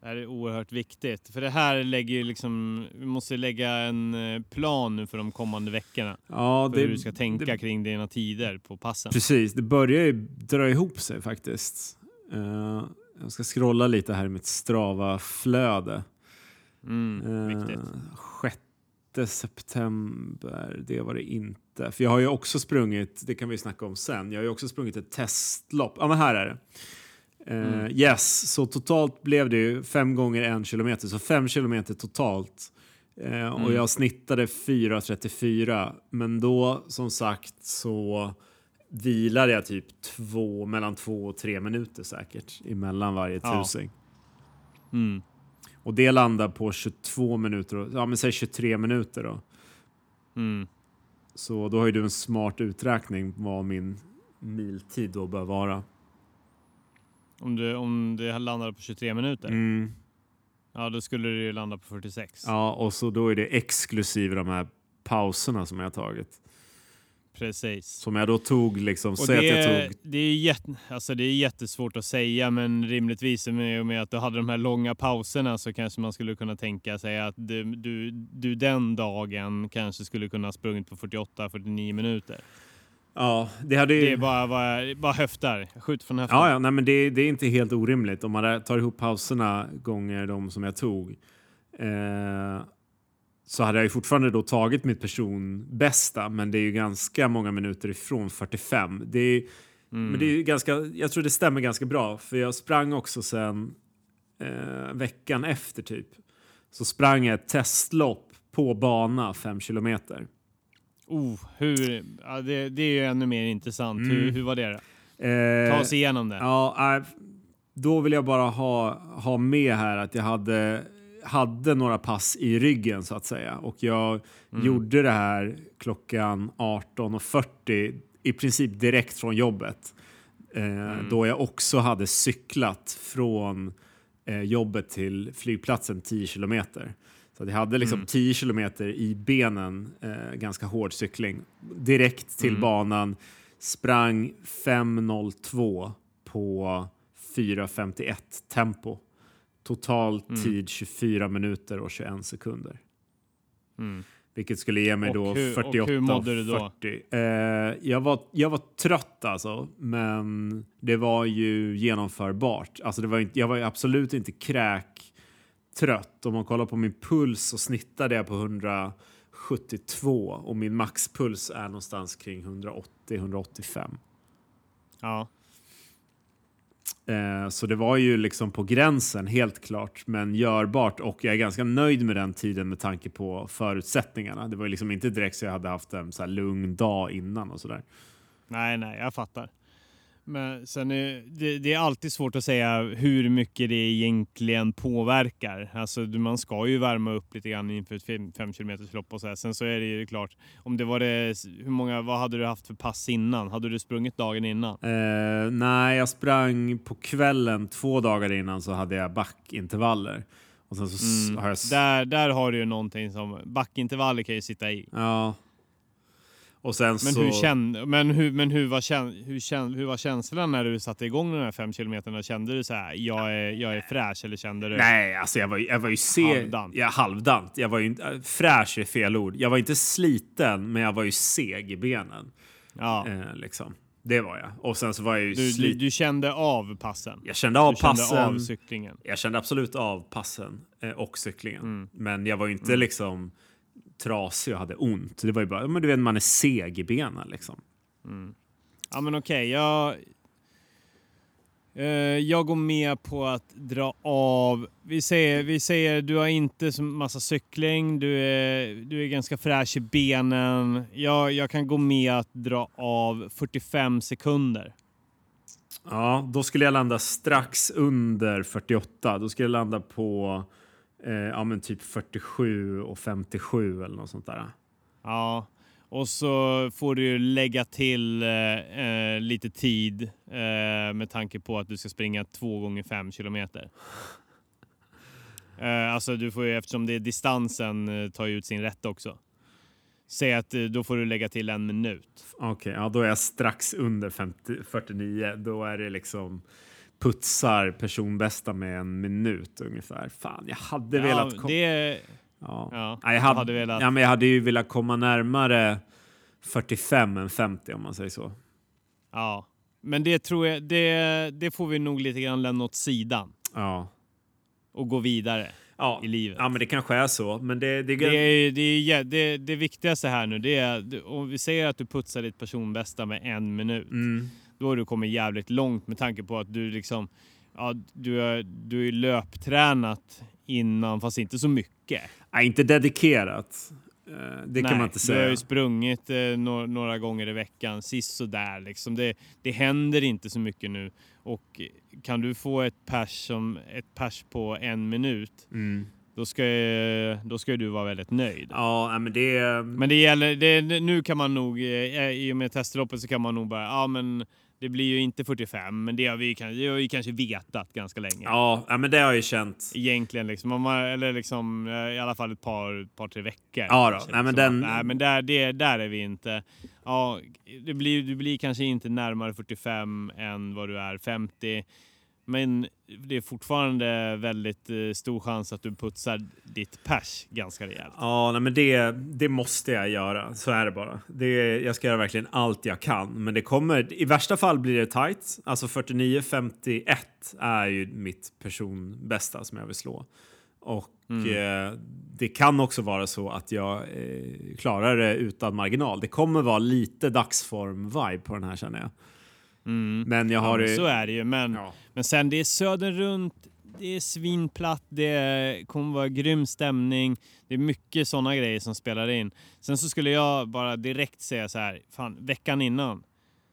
Det här är oerhört viktigt. För det här lägger ju liksom, vi måste lägga en eh, plan nu för de kommande veckorna. Ja, det, hur du ska tänka det, kring dina tider på passen. Precis, det börjar ju dra ihop sig faktiskt. Uh, jag ska scrolla lite här i mitt Strava-flöde. Mm, viktigt. 6 september, det var det inte. För jag har ju också sprungit, det kan vi snacka om sen, jag har ju också sprungit ett testlopp. Ja men här är det. Uh, mm. Yes, så totalt blev det ju fem gånger en kilometer, så fem kilometer totalt. Uh, mm. Och jag snittade 4.34, men då som sagt så vilade jag typ två, mellan två och tre minuter säkert emellan varje ja. tusing. Mm. Och det landar på 22 minuter, ja men säg 23 minuter då. Mm. Så då har ju du en smart uträkning vad min miltid då bör vara. Om, du, om det landar på 23 minuter? Mm. Ja, då skulle det ju landa på 46. Ja, och så då är det exklusive de här pauserna som jag har tagit. Precis. Som jag då tog liksom, säg att jag tog... Det är, jätte, alltså det är jättesvårt att säga men rimligtvis med, med att du hade de här långa pauserna så kanske man skulle kunna tänka sig att du, du, du den dagen kanske skulle kunna ha sprungit på 48-49 minuter. Ja, det hade ju... Det är bara, bara, bara höftar. Skjut från höften. Ja, ja nej, men det, det är inte helt orimligt om man tar ihop pauserna gånger de som jag tog. Eh så hade jag ju fortfarande då tagit mitt personbästa, men det är ju ganska många minuter ifrån 45. Det är, mm. Men det är ganska, jag tror det stämmer ganska bra, för jag sprang också sen eh, veckan efter typ. Så sprang jag ett testlopp på bana 5 kilometer. Oh, hur, ja, det, det är ju ännu mer intressant. Mm. Hur, hur var det? Eh, Ta oss igenom det. Ja, då vill jag bara ha, ha med här att jag hade hade några pass i ryggen så att säga. Och jag mm. gjorde det här klockan 18.40 i princip direkt från jobbet. Eh, mm. Då jag också hade cyklat från eh, jobbet till flygplatsen 10 kilometer. Så jag hade liksom mm. 10 kilometer i benen, eh, ganska hård cykling. Direkt till mm. banan, sprang 5.02 på 4.51 tempo. Total mm. tid 24 minuter och 21 sekunder. Mm. Vilket skulle ge mig och då hur, 48 och hur mådde du då? 40. Eh, jag, var, jag var trött alltså, men det var ju genomförbart. Alltså det var inte, jag var absolut inte kräk trött. Om man kollar på min puls så snittade jag på 172 och min maxpuls är någonstans kring 180-185. Ja. Eh, så det var ju liksom på gränsen, helt klart, men görbart. Och jag är ganska nöjd med den tiden med tanke på förutsättningarna. Det var ju liksom inte direkt så jag hade haft en så lugn dag innan och sådär. Nej, nej, jag fattar. Men sen är det, det, är alltid svårt att säga hur mycket det egentligen påverkar. Alltså man ska ju värma upp lite grann inför ett 5 km lopp och så här. Sen så är det ju klart, om det var det, hur många, vad hade du haft för pass innan? Hade du sprungit dagen innan? Uh, nej, jag sprang på kvällen två dagar innan så hade jag backintervaller. Och sen så mm. har jag... där, där har du ju någonting som, backintervaller kan ju sitta i. Ja. Och sen men, så... hur kände, men, hur, men hur, var käns, hur, käns, hur var känslan när du satte igång de här fem kilometerna? Kände du så här, jag är, jag är fräsch eller kände du? Nej, alltså jag var, jag var ju seg. Halvdant. Ja, halvdant. Jag var ju äh, fräsch är fel ord. Jag var inte sliten, men jag var ju seg i benen. Ja. Eh, liksom. Det var jag. Och sen så var jag ju du, du, du, kände av passen? Jag kände av du passen. Kände av cyklingen? Jag kände absolut av passen eh, och cyklingen. Mm. Men jag var ju inte mm. liksom trasig och hade ont. Det var ju bara, men du vet, man är seg i benen liksom. Mm. Ja men okej, okay. jag... Uh, jag går med på att dra av. Vi säger, vi säger du har inte så massa cykling, du är, du är ganska fräsch i benen. Jag, jag kan gå med att dra av 45 sekunder. Ja, då skulle jag landa strax under 48. Då skulle jag landa på eh, ja, men typ 47 och 57 eller något sånt där. Ja, och så får du lägga till eh, eh, lite tid eh, med tanke på att du ska springa två gånger fem kilometer. Eh, alltså du får ju, eftersom det är distansen, eh, tar ju ut sin rätt också. Säg att då får du lägga till en minut. Okej, okay, ja, då är jag strax under 50, 49. Då är det liksom putsar personbästa med en minut ungefär. Fan, jag hade ja, velat... Det... Ja. Ja, jag, hade, hade velat... ja, men jag hade ju velat komma närmare 45 än 50 om man säger så. Ja, men det tror jag, det, det får vi nog lite grann lämna åt sidan. Ja. Och gå vidare ja. i livet. Ja, men det kanske är så. Men det, det, det, är, det, är, det, det viktigaste här nu, det är om vi säger att du putsar ditt personbästa med en minut. Mm då har du kommit jävligt långt med tanke på att du liksom, ja, du är, du är löptränat innan fast inte så mycket. Nej, inte dedikerat. Eh, det Nej, kan man inte säga. Du har ju sprungit eh, några, några, gånger i veckan, sist så där liksom. Det, det händer inte så mycket nu och kan du få ett pers, som, ett pers på en minut mm då ska, då ska du vara väldigt nöjd. Ja, men det... Men det gäller, det, nu kan man nog, eh, i och med testloppet så kan man nog bara, ja men det blir ju inte 45, men det har vi, det har vi kanske vetat ganska länge. Ja, men det har jag ju känt. Egentligen, liksom, eller liksom, eh, i alla fall ett par, par tre veckor. Ja, då. Nej, men, liksom. den... nej, men där, det, där är vi inte. Ja, det blir, du blir kanske inte närmare 45 än vad du är 50. Men det är fortfarande väldigt eh, stor chans att du putsar ditt pers ganska rejält. Ja, nej, men det, det måste jag göra. Så är det bara. Det, jag ska göra verkligen allt jag kan. Men det kommer, i värsta fall blir det tight. Alltså 49-51 är ju mitt personbästa som jag vill slå. Och mm. eh, det kan också vara så att jag eh, klarar det utan marginal. Det kommer vara lite dagsform-vibe på den här känner jag. Mm. Men jag har... Ja, så är det ju. Men, ja. men sen det är södern runt, det är svinplatt, det kommer vara grym stämning. Det är mycket sådana grejer som spelar in. Sen så skulle jag bara direkt säga så här, fan veckan innan.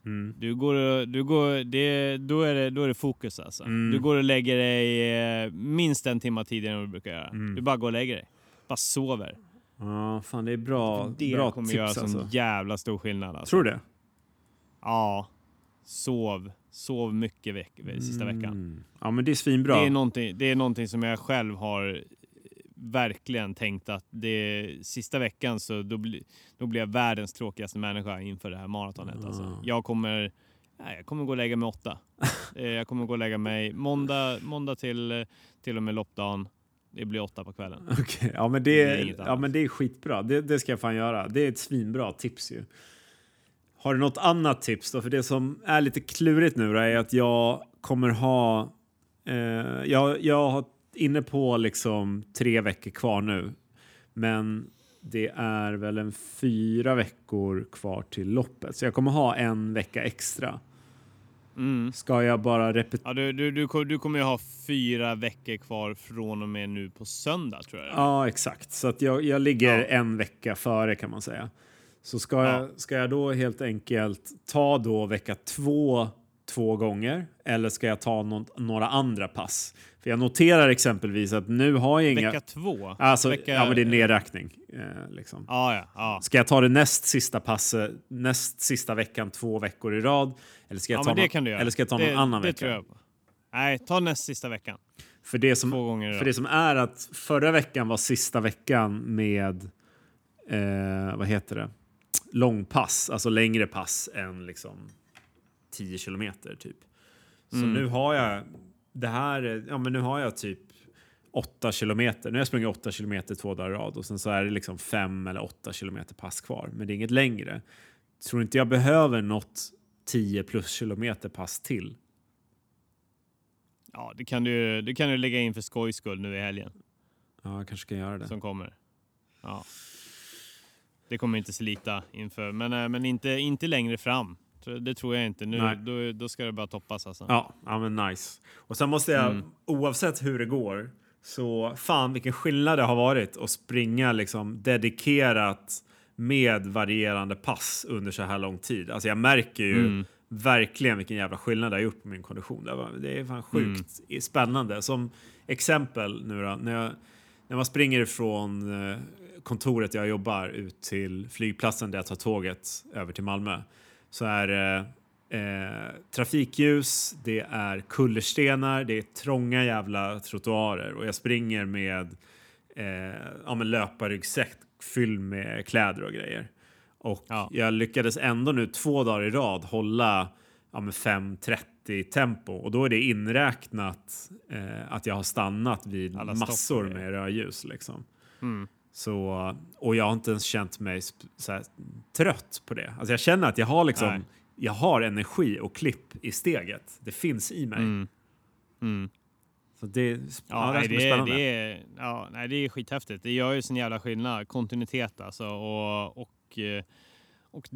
Mm. Du går, du går, det, då, är det, då är det fokus alltså. Mm. Du går och lägger dig eh, minst en timme tidigare än vad du brukar göra. Mm. Du bara går och lägger dig. Bara sover. Ja, fan det är bra, det bra kommer tips göra alltså. sån jävla stor skillnad. Alltså. Tror du det? Ja sov, sov mycket veck, sista mm. veckan. Ja, men det är svinbra. Det är, någonting, det är någonting som jag själv har verkligen tänkt att det sista veckan så då, bli, då blir jag världens tråkigaste människa inför det här maratonet. Alltså. Ah. Alltså. Jag kommer Nej, jag kommer gå och lägga mig åtta. [laughs] Eh, jag kommer gå och lägga mig måndag, måndag till, till och med loppdagen. Det blir åtta på kvällen. Okay. Ja, men det, det ja, men det är skitbra. Det, det ska jag fan göra. Det är ett svinbra tips ju. Har du något annat tips då? För det som är lite klurigt nu är att jag kommer ha... Eh, jag, jag har inne på liksom tre veckor kvar nu. Men det är väl en fyra veckor kvar till loppet, så jag kommer ha en vecka extra. Mm. Ska jag bara repetera? Ja, du, du, du, du kommer ju ha fyra veckor kvar från och med nu på söndag tror jag. Ja, exakt. Så att jag, jag ligger ja. en vecka före kan man säga. Så ska, ja. jag, ska jag då helt enkelt ta då vecka två två gånger eller ska jag ta någon, några andra pass? För jag noterar exempelvis att nu har jag inga... Vecka två? Alltså, vecka... Ja, men det är nedräkning. Eh, liksom. ah, ja, ah. Ska jag ta det näst sista passet näst sista veckan två veckor i rad? Eller ska jag ta, ja, någon, eller ska jag ta det, någon annan vecka? Nej, ta näst sista veckan. För det, som, för det som är att förra veckan var sista veckan med, eh, vad heter det, långpass, alltså längre pass än liksom 10 kilometer typ. Så mm. nu har jag det här, ja men nu har jag typ 8 kilometer. Nu har jag sprungit 8 kilometer två dagar i rad och sen så är det liksom 5 eller 8 kilometer pass kvar. Men det är inget längre. Tror inte jag behöver något 10 plus kilometer pass till. Ja, det kan du, det kan du lägga in för skojs skull nu i helgen. Ja, jag kanske ska göra det. Som kommer. Ja. Det kommer inte slita inför, men, eh, men inte, inte längre fram. Det tror jag inte. Nu, då, då, ska det bara toppas alltså. Ja, ja men nice. Och sen måste jag, mm. oavsett hur det går, så fan vilken skillnad det har varit att springa liksom dedikerat med varierande pass under så här lång tid. Alltså jag märker ju mm. verkligen vilken jävla skillnad det har gjort på min kondition. Det är fan sjukt mm. spännande. Som exempel nu då, när, jag, när man springer ifrån eh, kontoret jag jobbar ut till flygplatsen där jag tar tåget över till Malmö så är det eh, trafikljus, det är kullerstenar, det är trånga jävla trottoarer och jag springer med eh, ja, löparryggsäck fylld med kläder och grejer. Och ja. jag lyckades ändå nu två dagar i rad hålla ja, 5.30 tempo och då är det inräknat eh, att jag har stannat vid massor med rödljus. Liksom. Mm. Så, och jag har inte ens känt mig här, trött på det. Alltså jag känner att jag har, liksom, jag har energi och klipp i steget. Det finns i mig. Mm. Mm. Så det, ja, ja, nej, det, är, det, är, ja, nej, det är skithäftigt. Det gör ju sin jävla skillnad. Kontinuitet alltså. Och, och, eh, och,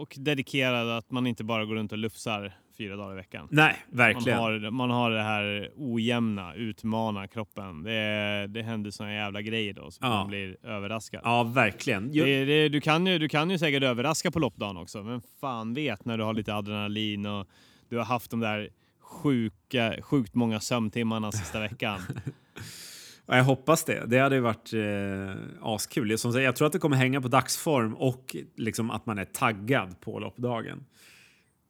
och dedikerad att man inte bara går runt och lufsar fyra dagar i veckan. Nej, verkligen. Man har, man har det här ojämna, utmana kroppen. Det, det händer såna jävla grejer då så ja. man blir överraskad. Ja, verkligen. Det, det, du, kan ju, du kan ju säkert överraska på loppdagen också, men fan vet när du har lite adrenalin och du har haft de där sjuka, sjukt många sömntimmarna sista veckan. [laughs] Jag hoppas det. Det hade varit eh, askul. Som jag tror att det kommer hänga på dagsform och liksom att man är taggad på loppdagen.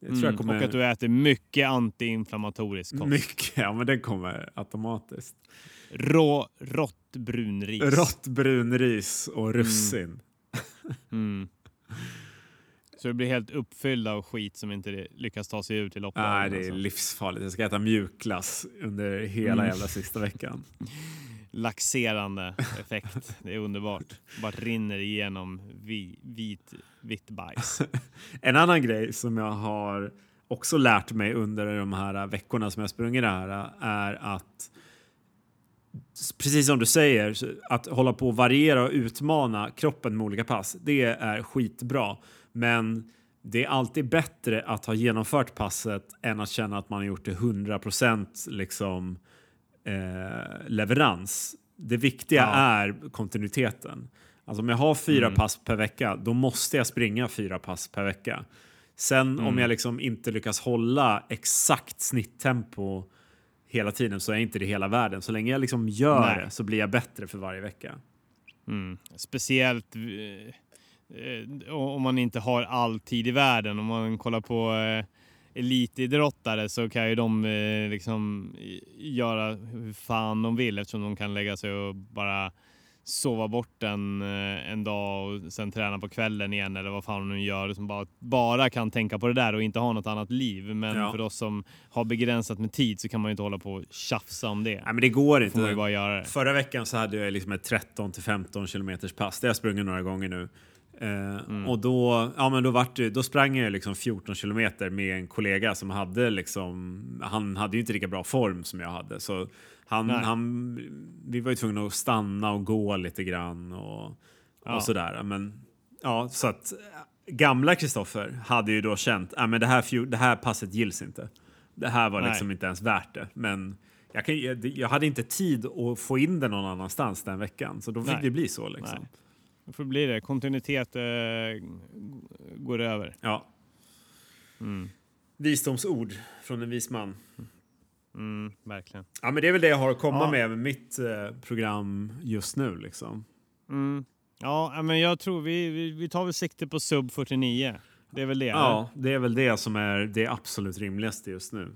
Mm, kommer... Och att du äter mycket antiinflammatorisk kost. Mycket, ja men den kommer automatiskt. Rå, rått brunris. Rått brunris och russin. Mm. [laughs] Mm. Så du blir helt uppfylld av skit som inte lyckas ta sig ut till loppet? Nej, det är alltså. livsfarligt. Jag ska äta mjukglass under hela mm. jävla sista veckan. [laughs] Laxerande effekt. Det är underbart. Bara rinner igenom vi, vit, vitt bajs. [laughs] en annan grej som jag har också lärt mig under de här veckorna som jag sprungit det här är att precis som du säger, att hålla på och variera och utmana kroppen med olika pass, det är skitbra. Men det är alltid bättre att ha genomfört passet än att känna att man har gjort det 100% liksom, eh, leverans. Det viktiga ja. är kontinuiteten. Alltså om jag har fyra mm. pass per vecka, då måste jag springa fyra pass per vecka. Sen mm. om jag liksom inte lyckas hålla exakt snitttempo hela tiden så är inte det hela världen. Så länge jag liksom gör Nej. det så blir jag bättre för varje vecka. Mm. Speciellt eh, om man inte har all tid i världen. Om man kollar på eh, elitidrottare så kan ju de eh, liksom göra hur fan de vill eftersom de kan lägga sig och bara sova bort en, eh, en dag och sen träna på kvällen igen eller vad fan de nu gör. Som bara, bara kan tänka på det där och inte ha något annat liv. Men ja. för oss som har begränsat med tid så kan man ju inte hålla på och tjafsa om det. Nej, men det går inte. man bara göra det. Förra veckan så hade jag liksom ett 13 till 15 kilometers pass. Det har jag sprungit några gånger nu. Eh, mm. Och då, ja, men då, vart det, då sprang jag liksom 14 kilometer med en kollega som hade liksom, han hade ju inte lika bra form som jag hade. Så han, han, vi var ju tvungna att stanna och gå lite grann och, ja. och sådär. Men ja, så att gamla Kristoffer hade ju då känt att äh, det, här, det här passet gills inte. Det här var liksom Nej. inte ens värt det. Men jag, kan, jag, jag, hade inte tid att få in det någon annanstans den veckan, så då fick Nej. det bli så. Liksom. Får det bli det. Kontinuitet eh, går över. Ja. Mm. Visdomsord från en vis man. Mm, verkligen. Ja, men det är väl det jag har att komma ja. med med mitt eh, program just nu. Liksom. Mm. Ja, men jag tror vi, vi, vi tar väl sikte på sub 49. Det är väl det? Ja, eller? det är väl det som är det absolut rimligaste just nu.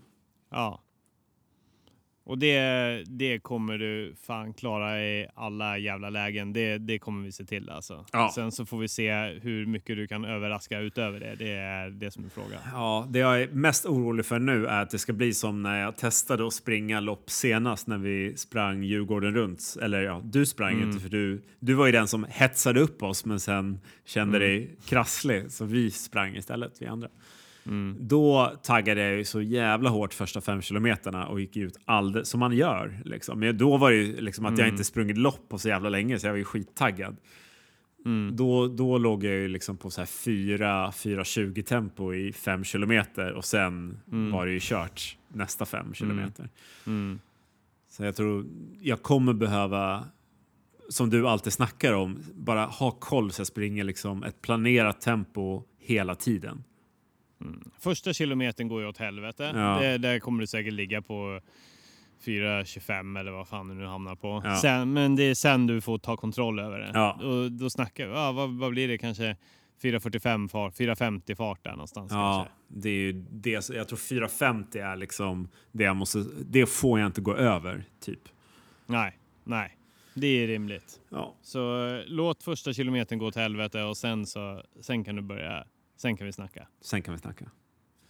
Ja. Och det, det kommer du fan klara i alla jävla lägen. Det, det kommer vi se till alltså. Ja. Sen så får vi se hur mycket du kan överraska utöver det. Det är det som är frågan. Ja, det jag är mest orolig för nu är att det ska bli som när jag testade att springa lopp senast när vi sprang Djurgården runt. Eller ja, du sprang mm. inte för du, du var ju den som hetsade upp oss men sen kände mm. dig krasslig. Så vi sprang istället, vi andra. Mm. Då taggade jag så jävla hårt första fem kilometerna och gick ut alldeles som man gör. Liksom. Men då var det ju liksom att mm. jag inte sprungit lopp på så jävla länge så jag var ju skittaggad. Mm. Då, då låg jag ju liksom på så här 4-4.20 tempo i fem kilometer och sen mm. var det ju kört nästa fem mm. kilometer. Så jag tror jag kommer behöva som du alltid snackar om, bara ha koll så jag springer liksom ett planerat tempo hela tiden. Mm. Första kilometern går ju åt helvete. Ja. Det, där kommer du säkert ligga på 4.25 eller vad fan du nu hamnar på. Ja. Sen, men det är sen du får ta kontroll över det. Ja. Och då snackar vi, ja, vad, vad blir det kanske? 4.45 fart, 4.50 fart där någonstans. Ja, kanske. det är ju det. Jag tror 4.50 är liksom det jag måste. Det får jag inte gå över typ. Nej, nej, det är rimligt. Ja. Så eh, låt första kilometern gå åt helvete och sen så sen kan du börja Sen kan vi snacka. Sen kan vi snacka.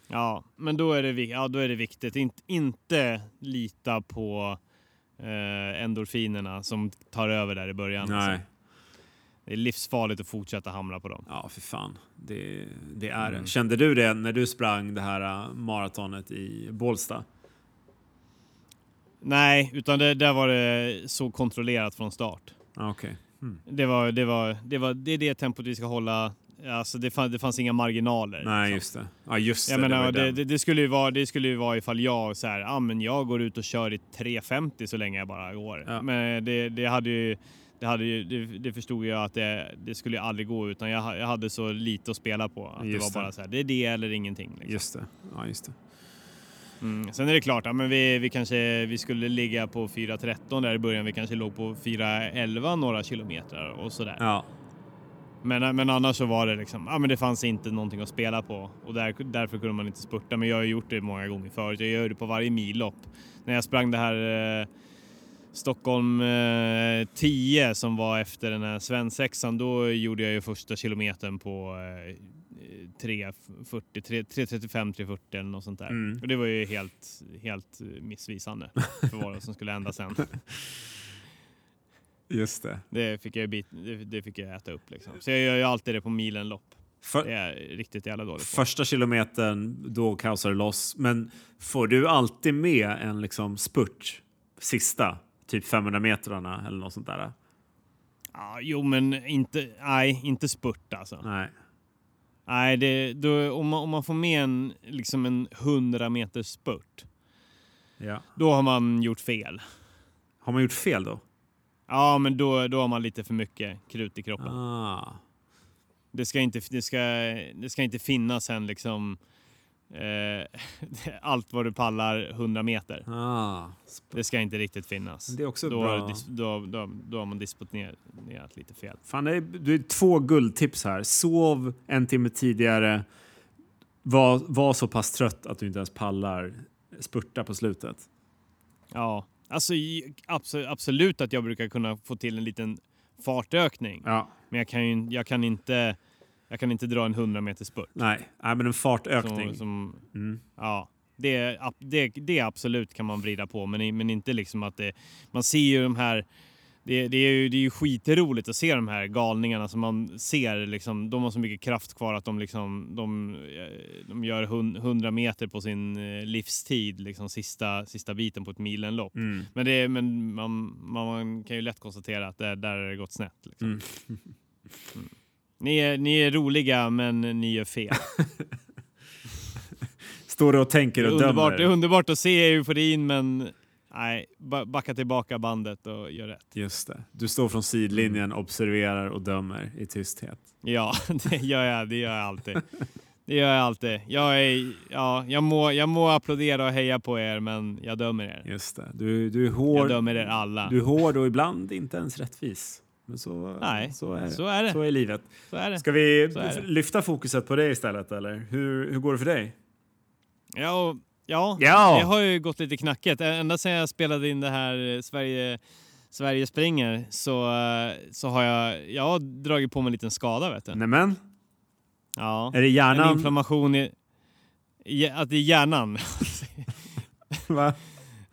Ja, men då är det, ja, då är det viktigt. In, inte lita på eh, endorfinerna som tar över där i början. Nej. Alltså. Det är livsfarligt att fortsätta hamra på dem. Ja, för fan. Det, det är mm. det. Kände du det när du sprang det här uh, maratonet i Bålsta? Nej, utan det, där var det så kontrollerat från start. Okay. Mm. Det, var, det, var, det, var, det är det tempot vi ska hålla Alltså det, fann, det fanns inga marginaler. Nej, liksom. just det. Ja, just det. Jag menar, det, det, det, skulle ju vara, det skulle ju vara ifall jag så här, ah, men jag går ut och kör i 3.50 så länge jag bara går. Ja. Men det, det hade ju, det, hade ju, det, det förstod jag att det, det skulle aldrig gå utan jag, jag hade så lite att spela på. Att just det var bara så här, det är det eller ingenting. Liksom. Just det. Ja, just det. Mm. Sen är det klart, ja, men vi, vi kanske vi skulle ligga på 4.13 där i början. Vi kanske låg på 4.11 några kilometer och sådär. Ja. Men, men annars så var det liksom, ja men det fanns inte någonting att spela på och där, därför kunde man inte spurta. Men jag har gjort det många gånger förut. Jag gör det på varje millopp. När jag sprang det här eh, Stockholm eh, 10 som var efter den här svensexan, då gjorde jag ju första kilometern på eh, 3.40, 3.35, 3.40 eller något sånt där. Mm. Och det var ju helt, helt missvisande för vad som skulle hända sen. [laughs] Just det. Det fick jag, bit, det, det, fick jag äta upp. Liksom. Så jag gör ju alltid det på milenlopp. För, det är riktigt jävla dåligt. Första kilometern, då kaosar det loss. Men får du alltid med en liksom spurt sista, typ 500 metrarna eller något sånt där? Ja, jo, men inte, nej, inte spurt alltså. Nej. Nej, det, då, om, man, om man får med en, liksom en 100 meters spurt, ja. då har man gjort fel. Har man gjort fel då? Ja, men då, då har man lite för mycket krut i kroppen. Ah. Det, ska inte, det, ska, det ska inte finnas en liksom eh, [laughs] allt vad du pallar 100 meter. Ah. Det ska inte riktigt finnas. Det är också då, bra. Har, då, då, då har man disponerat lite fel. Fan, det är, det är två guldtips här. Sov en timme tidigare. Var, var så pass trött att du inte ens pallar spurta på slutet. Ja, Alltså absolut att jag brukar kunna få till en liten fartökning. Ja. Men jag kan, ju, jag kan inte jag kan inte dra en 100 meters spurt. Nej, Nej men en fartökning. Som, som mm. Ja, det, det, det absolut kan man vrida på, men, men inte liksom att det... Man ser ju de här det, det, är ju, det är ju skitroligt att se de här galningarna som man ser. Liksom, de har så mycket kraft kvar att de, liksom, de, eh, de gör 100 meter på sin eh, livstid, liksom, sista, sista biten på ett milenlopp. Mm. Men, det, men man, man, kan ju lätt konstatera att det, där har det gått snett. Liksom. Mm. Mm. Ni, är, ni är roliga, men ni gör fel. [laughs] Står du och tänker och dömer? Det är underbart att se euforin, men Nej, backa tillbaka bandet och gör rätt. Just det. Du står från sidlinjen, mm. observerar och dömer i tysthet. Ja, [laughs] det gör jag. Det gör jag alltid. Det gör jag alltid. Jag, är, ja, jag, må, jag må applådera och heja på er, men jag dömer er. Just det. Du, du är hård. Jag dömer er alla. Du är hård och ibland inte ens rättvis. Men så, Nej, så, är, så är det. Så är livet. Så är det. Ska vi lyfta fokuset på det istället, eller? Hur, hur går det för dig? Ja, Ja, ja, det har ju gått lite knackigt. Ända sedan jag spelade in det här eh, Sverige, Sverige springer så, eh, så har jag, jag har dragit på mig en liten skada. Vet du. Nämen? Ja. Är det hjärnan? En inflammation i... Att det är hjärnan. [laughs] Va?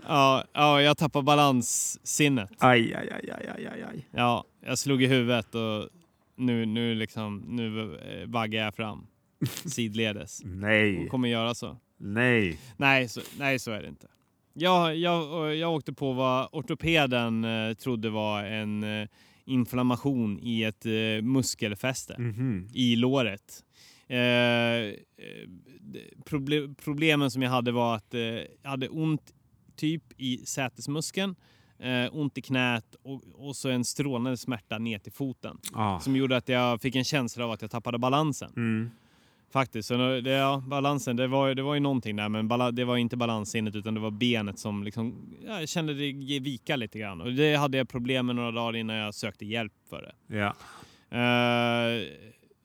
Ja, ja, jag tappar balanssinnet. Aj, aj, aj, aj, aj, aj. Ja, jag slog i huvudet och nu, nu, liksom, nu eh, vaggar jag fram [laughs] sidledes. Nej. Och kommer göra så. Nej. Nej, så, nej, så är det inte. Jag, jag, jag åkte på vad ortopeden eh, trodde var en eh, inflammation i ett eh, muskelfäste mm -hmm. i låret. Eh, proble problemen som jag hade var att eh, jag hade ont typ i sätesmuskeln, eh, ont i knät och, och så en strålande smärta ner till foten. Ah. Som gjorde att jag fick en känsla av att jag tappade balansen. Mm. Faktiskt. Så det, ja, balansen, det var, det var ju någonting där men bala, det var inte balanssinnet utan det var benet som liksom, jag kände det vika lite grann. Och det hade jag problem med några dagar innan jag sökte hjälp för det. Ja. Uh,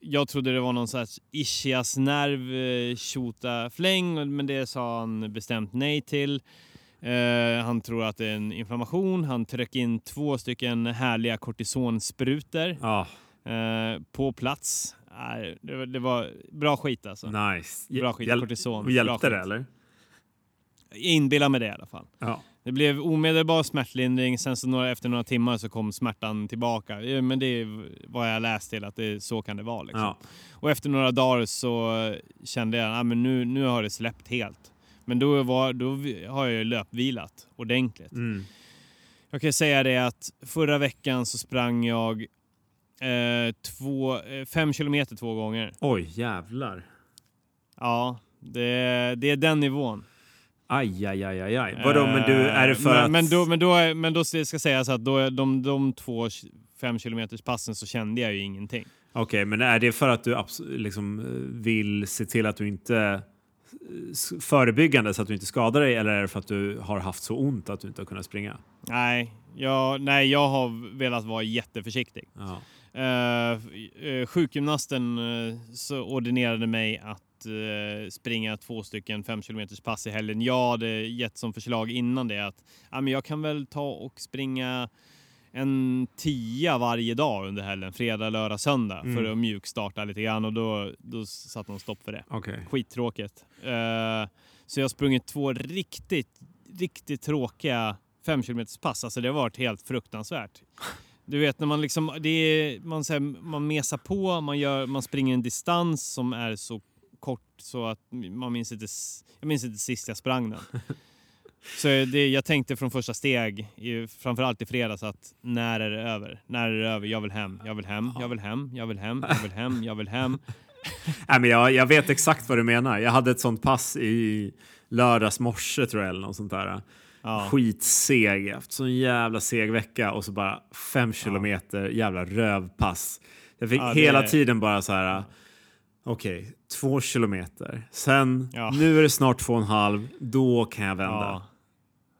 jag trodde det var någon slags ischiasnerv uh, tjota fläng men det sa han bestämt nej till. Uh, han tror att det är en inflammation. Han tryckte in två stycken härliga kortisonsprutor ah. uh, på plats. Nej, det, var, det var bra skit alltså. Nice. Bra skit, Hjäl kortison. Hjälpte det eller? Jag inbillar mig det i alla fall. Ja. Det blev omedelbar smärtlindring, sen så några, efter några timmar så kom smärtan tillbaka. Men det är vad jag läst till, att det, så kan det vara. Liksom. Ja. Och efter några dagar så kände jag att ah, nu, nu har det släppt helt. Men då, var, då har jag löpvilat ordentligt. Mm. Jag kan säga det att förra veckan så sprang jag Eh, två, eh, fem kilometer två gånger. Oj, jävlar. Ja, det, det är den nivån. Aj, aj, aj, aj, aj. Vadå, men du, är det för men, att... Men då, men då, men då ska sägas att då, de, de två fem kilometers passen så kände jag ju ingenting. Okej, okay, men är det för att du liksom eh, vill se till att du inte förebyggande så att du inte skadar dig eller är det för att du har haft så ont att du inte har kunnat springa? Nej, jag, nej, jag har velat vara jätteförsiktig. Ja. Uh, sjukgymnasten uh, så ordinerade mig att uh, springa två stycken 5 km pass i helgen. Jag hade gett som förslag innan det att ja, men jag kan väl ta och springa en tia varje dag under helgen, fredag, lördag, söndag mm. för att mjukstarta lite grann och då, då satte de stopp för det. Okay. Skittråkigt. Uh, så jag har sprungit två riktigt, riktigt tråkiga 5 km pass. Alltså det har varit helt fruktansvärt. Du vet när man liksom, det är, man, här, man mesar på, man, gör, man springer en distans som är så kort så att man minns inte, jag minns inte sist jag sprang den. [laughs] Så det, jag tänkte från första steg, framförallt i fredags, att när är det över? När är det över? Jag vill hem, jag vill hem, jag vill hem, jag vill hem, jag vill hem, jag vill hem. [laughs] Nej, men jag, jag vet exakt vad du menar. Jag hade ett sånt pass i lördags morse tror jag, eller något sånt där. Ja. Skitseg, haft sån jävla seg vecka och så bara fem kilometer ja. jävla rövpass. Jag fick ja, hela är... tiden bara så här. Okej, okay, två kilometer. Sen, ja. nu är det snart två och en halv. Då kan jag vända. Ja.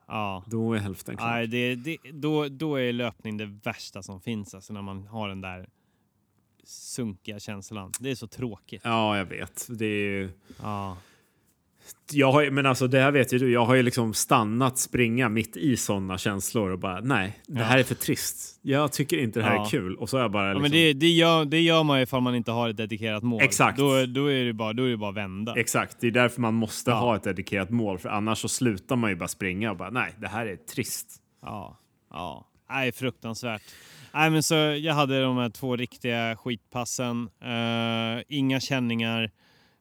ja. Då är hälften klart. Nej, det, det, då, då är löpning det värsta som finns. Alltså när man har den där sunkiga känslan. Det är så tråkigt. Ja, jag vet. Det är ju... Ja. Jag har, men alltså det här vet ju du, jag har ju liksom stannat springa mitt i sådana känslor och bara nej, det här är för trist. Jag tycker inte det här ja. är kul. Och så är bara liksom... ja, men det, det, gör, det gör man ju ifall man inte har ett dedikerat mål. Exakt. Då, då, är det bara, då är det bara att vända. Exakt, det är därför man måste ha ett dedikerat mål. För annars så slutar man ju bara springa och bara nej, det här är trist. Ja, ja. Nej, fruktansvärt. Nej, men så jag hade de här två riktiga skitpassen. Uh, inga känningar.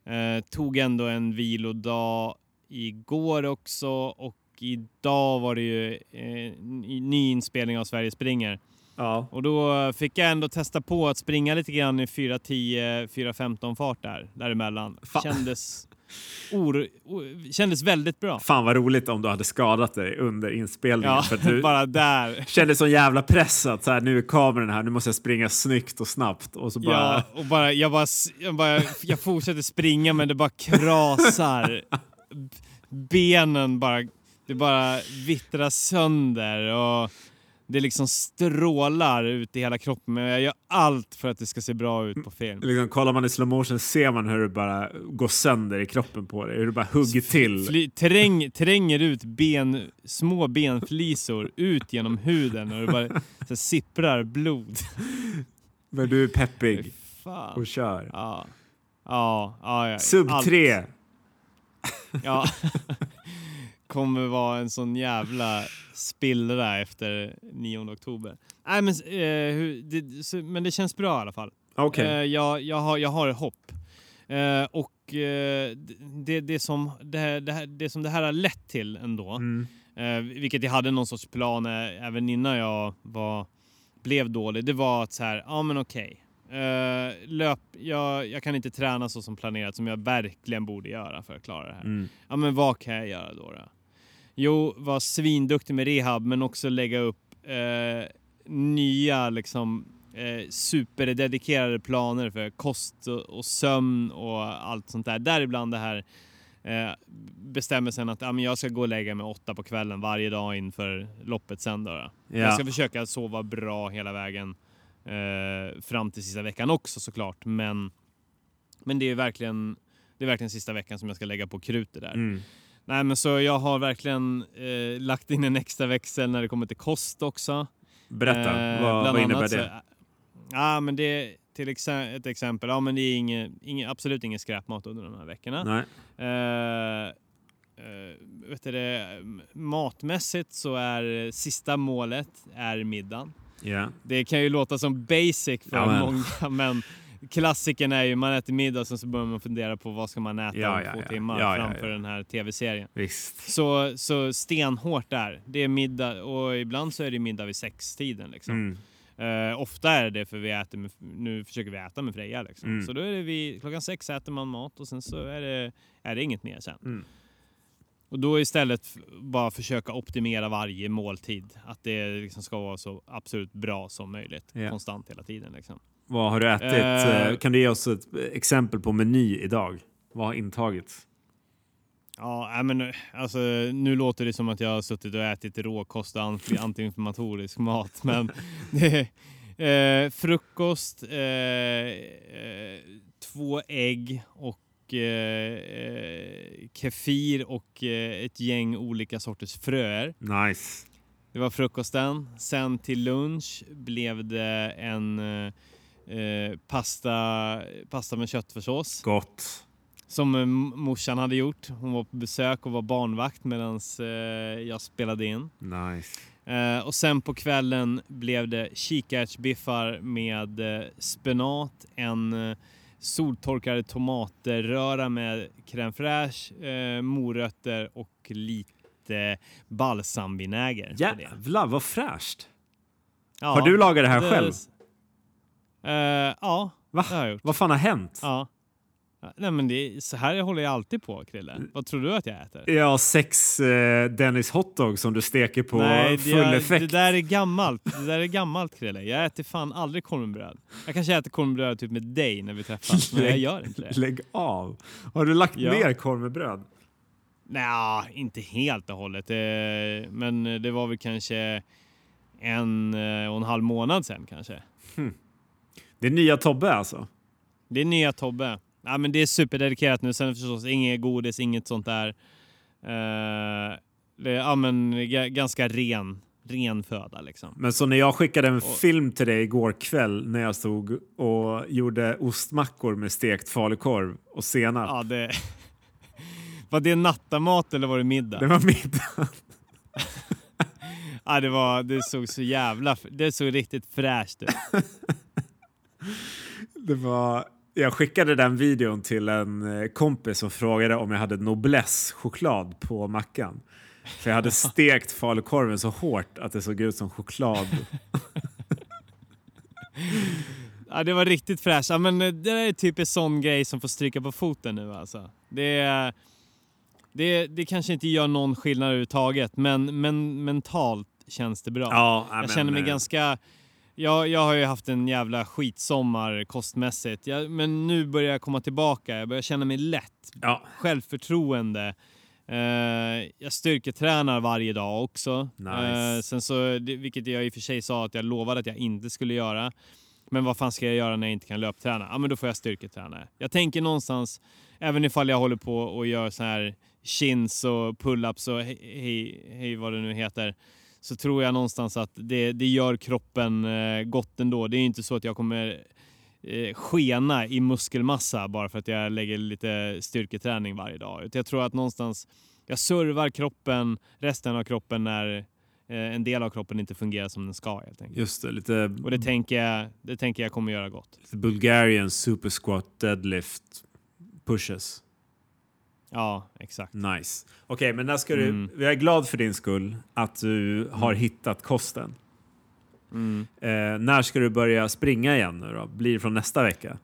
Uh, tog ändå en vilodag igår också och idag var det ju eh, ny inspelning av Sverige springer. Ja. Och då fick jag ändå testa på att springa lite grann i 4.10, 4.15 fart där, däremellan. Fan. Kändes, or, or, kändes väldigt bra. Fan vad roligt om du hade skadat dig under inspelningen. Ja, för du [laughs] bara där. Kände sån jävla press att så här, nu är kameran här, nu måste jag springa snyggt och snabbt. Och så bara... Ja, och bara, jag, bara, jag, bara, jag fortsätter springa men det bara krasar. Benen bara, det bara vittrar sönder och det liksom strålar ut i hela kroppen men jag gör allt för att det ska se bra ut på film. Liksom, kollar man i slow motion ser man hur det bara går sönder i kroppen på dig, hur det bara hugger till. Fly, träng, tränger ut ben, små benflisor ut genom huden och det bara så sipprar blod. Men du är peppig och kör. Ja. Ja, ja, ja. Sub 3. Ja. [laughs] kommer vara en sån jävla spillra efter 9 oktober. Nej, men, eh, hur, det, så, men det känns bra i alla fall. Okay. Eh, jag, jag, har, jag har hopp. Eh, och eh, det, det, som det, här, det, här, det som det här har lett till ändå, mm. Eh, vilket jag hade någon sorts plan eh, även innan jag var, blev dålig, det var att så här, ja men okej. Okay. Uh, löp, jag, jag, kan inte träna så som planerat som jag verkligen borde göra för att klara det här. Mm. Ja men vad kan jag göra då? då? Jo, vara svinduktig med rehab men också lägga upp eh, nya liksom eh, superdedikerade planer för kost och, och, sömn och allt sånt där. Däribland det här eh, bestämmelsen att ja, men jag ska gå och lägga mig åtta på kvällen varje dag inför loppet sen. Då, då. Ja. Jag ska försöka sova bra hela vägen eh, fram till sista veckan också såklart. Men, men det är verkligen det är verkligen sista veckan som jag ska lägga på krutet där. Mm. Nej men så jag har verkligen eh, lagt in en extra växel när det kommer till kost också. Berätta, eh, vad, vad innebär det? Ja men det till ex ett exempel, ja men det är inge, inge, absolut ingen skräpmat under de här veckorna. Nej. Eh, eh, vet du, matmässigt så är sista målet är middagen. Yeah. Det kan ju låta som basic för ja, många [laughs] men Klassiken är ju man äter middag och så börjar man fundera på vad ska man äta ja, om ja, två ja. timmar framför den här tv-serien. Så, så stenhårt där. Det är middag och ibland så är det middag vid sextiden liksom. Mm. Uh, ofta är det för vi äter med, nu försöker vi äta med Freja liksom. Mm. Så då är det vi, klockan sex äter man mat och sen så är det, är det inget mer sen. Mm. Och då istället bara försöka optimera varje måltid. Att det liksom ska vara så absolut bra som möjligt. Yeah. Konstant hela tiden liksom. Vad har du ätit? Uh, kan du ge oss ett exempel på meny idag? Vad har intagits? Ja, men alltså, nu låter det som att jag har suttit och ätit råkost och antiinflammatorisk mat, [laughs] men det eh, frukost, eh, eh, två ägg och eh, kefir och ett gäng olika sorters fröer. Nice. Det var frukosten. Sen till lunch blev det en Eh, pasta, pasta med köttfärssås. Gott. Som eh, morsan hade gjort. Hon var på besök och var barnvakt medan eh, jag spelade in. Nice. Eh, och sen på kvällen blev det kikärtsbiffar med spenat, en soltorkade tomatröra med crème fraîche, morötter och lite balsamvinäger. Jävlar vad fräscht! Ja, har du lagat det här det, själv? Uh, ja, Va? det har jag gjort. Vad fan har hänt? Ja. Nej men det är, så här håller jag alltid på Krille. Vad tror du att jag äter? Ja, sex eh, Dennis hotdog som du steker på Nej, full jag, effekt. Det där är gammalt. Det där är gammalt Krille. Jag äter fan aldrig kornbröd. Jag kanske äter kornbröd typ med dig när vi träffas, men jag gör inte det. Lägg av! Har du lagt ja. ner kornbröd? Nej, inte helt och hållet. Men det var väl kanske en eh, och en halv månad sedan kanske. Hmm. Det är nya Tobbe alltså? Det är nya Tobbe. Ja, men det är superdedikerat nu. Sen förstås inget godis, inget sånt där. Uh, det är ja, men, ganska ren, ren föda liksom. Men så när jag skickade en och, film till dig igår kväll när jag stod och gjorde ostmackor med stekt falukorv och senap. Ja, det... [laughs] Var det nattamat eller var det middag? Det var middag. [laughs] Ja, det, var, det såg så jävla... Det såg riktigt fräscht ut. [laughs] det var... Jag skickade den videon till en eh, kompis som frågade om jag hade Noblesse choklad på mackan. För jag hade [laughs] stekt falukorven så hårt att det såg ut som choklad. [laughs] ja, det var riktigt fräscht. Ja, men det är typ en sån grej som får stryka på foten nu alltså. Det det, det kanske inte gör någon skillnad överhuvudtaget, men, men mentalt känns det bra. Ja, jag känner mig ganska... Jag, jag har ju haft en jävla skitsommar kostmässigt, jag, men nu börjar jag komma tillbaka. Jag börjar känna mig lätt, ja. självförtroende. Uh, jag styrketränar varje dag också. Nice. Uh, sen så, vilket jag i och för sig sa att jag lovade att jag inte skulle göra. Men vad fan ska jag göra när jag inte kan löpträna? Ja, men då får jag styrketräna. Jag tänker någonstans, även ifall jag håller på och gör så här chins och pull-ups och hej, hej vad det nu heter så tror jag någonstans att det, det gör kroppen eh, gott ändå. Det är inte så att jag kommer eh, skena i muskelmassa bara för att jag lägger lite styrketräning varje dag. Jag tror att någonstans jag servar kroppen, resten av kroppen när eh, en del av kroppen inte fungerar som den ska helt enkelt. Just det, lite... Och det tänker jag, det tänker jag kommer göra gott. Bulgarian super squat deadlift pushes. Ja, exakt. Nice. Okej, okay, men när ska du... Mm. Jag är glad för din skull att du har mm. hittat kosten. Mm. Eh, när ska du börja springa igen nu då? Blir det från nästa vecka?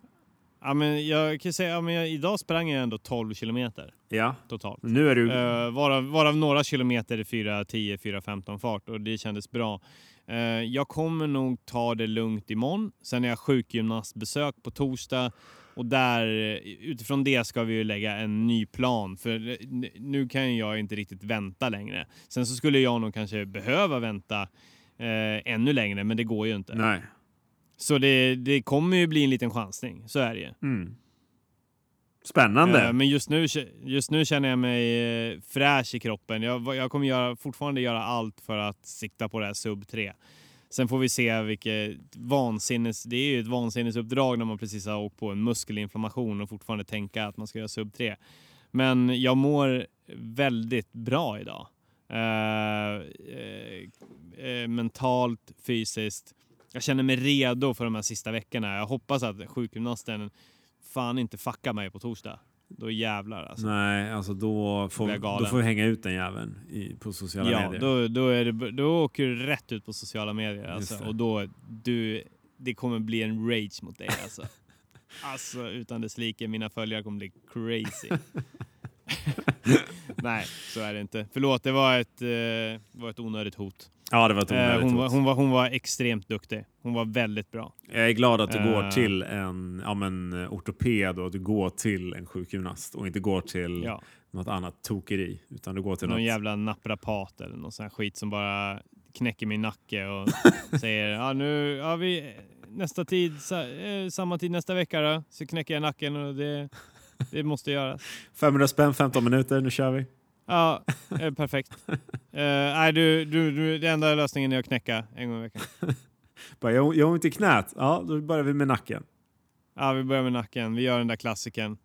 Ja, men jag kan säga, ja, men jag, idag sprang jag ändå 12 kilometer. Ja. Totalt. Nu är du... Uh, varav, varav några kilometer i 4.10, 4.15 fart och det kändes bra. Uh, jag kommer nog ta det lugnt imorgon. Sen är jag sjukgymnastbesök på torsdag och där, utifrån det ska vi ju lägga en ny plan för nu kan jag inte riktigt vänta längre. Sen så skulle jag nog kanske behöva vänta eh, ännu längre men det går ju inte. Nej. Så det, det kommer ju bli en liten chansning, så är det ju. Mm. Spännande. Eh, men just nu, just nu känner jag mig eh, fräsch i kroppen. Jag, jag kommer göra, fortfarande göra allt för att sikta på det här sub 3. Sen får vi se vilket vansinnes... Det är ju ett vansinnesuppdrag när man precis har åkt på en muskelinflammation och fortfarande tänka att man ska göra sub 3. Men jag mår väldigt bra idag. Uh, uh, uh, mentalt, fysiskt. Jag känner mig redo för de här sista veckorna. Jag hoppas att sjukgymnasten fan inte fuckar mig på torsdag. Då jävlar alltså. Nej, alltså då får, då får vi hänga ut den jäveln i, på sociala ja, medier. Då, då, är det, då åker du rätt ut på sociala medier alltså. Och då, du, det kommer bli en rage mot dig alltså. [laughs] alltså utan dess like, mina följare kommer bli crazy. [laughs] [laughs] Nej, så är det inte. Förlåt, det var ett, eh, var ett onödigt hot. Ja, det var ett eh, hon. Var, hon, var, hon var extremt duktig. Hon var väldigt bra. Jag är glad att du uh, går till en ja, men, ortoped och att du går till en sjukgymnast och inte går till ja. något annat tokeri. Utan du går till någon något... jävla naprapat eller någon sån här skit som bara knäcker min nacke och [laughs] säger ja nu, ja vi, nästa tid, sa, eh, samma tid nästa vecka då, så knäcker jag nacken och det, det måste göras. [laughs] 500 spänn, 15 minuter, nu kör vi. Ja, eh, perfekt. uh, nej, du, du, du, det enda lösningen är att knäcka en gång i veckan. [laughs] Bara, jag, jag har ont i knät. Ja, då börjar vi med nacken. Ja, vi börjar med nacken. Vi gör den där klassiken.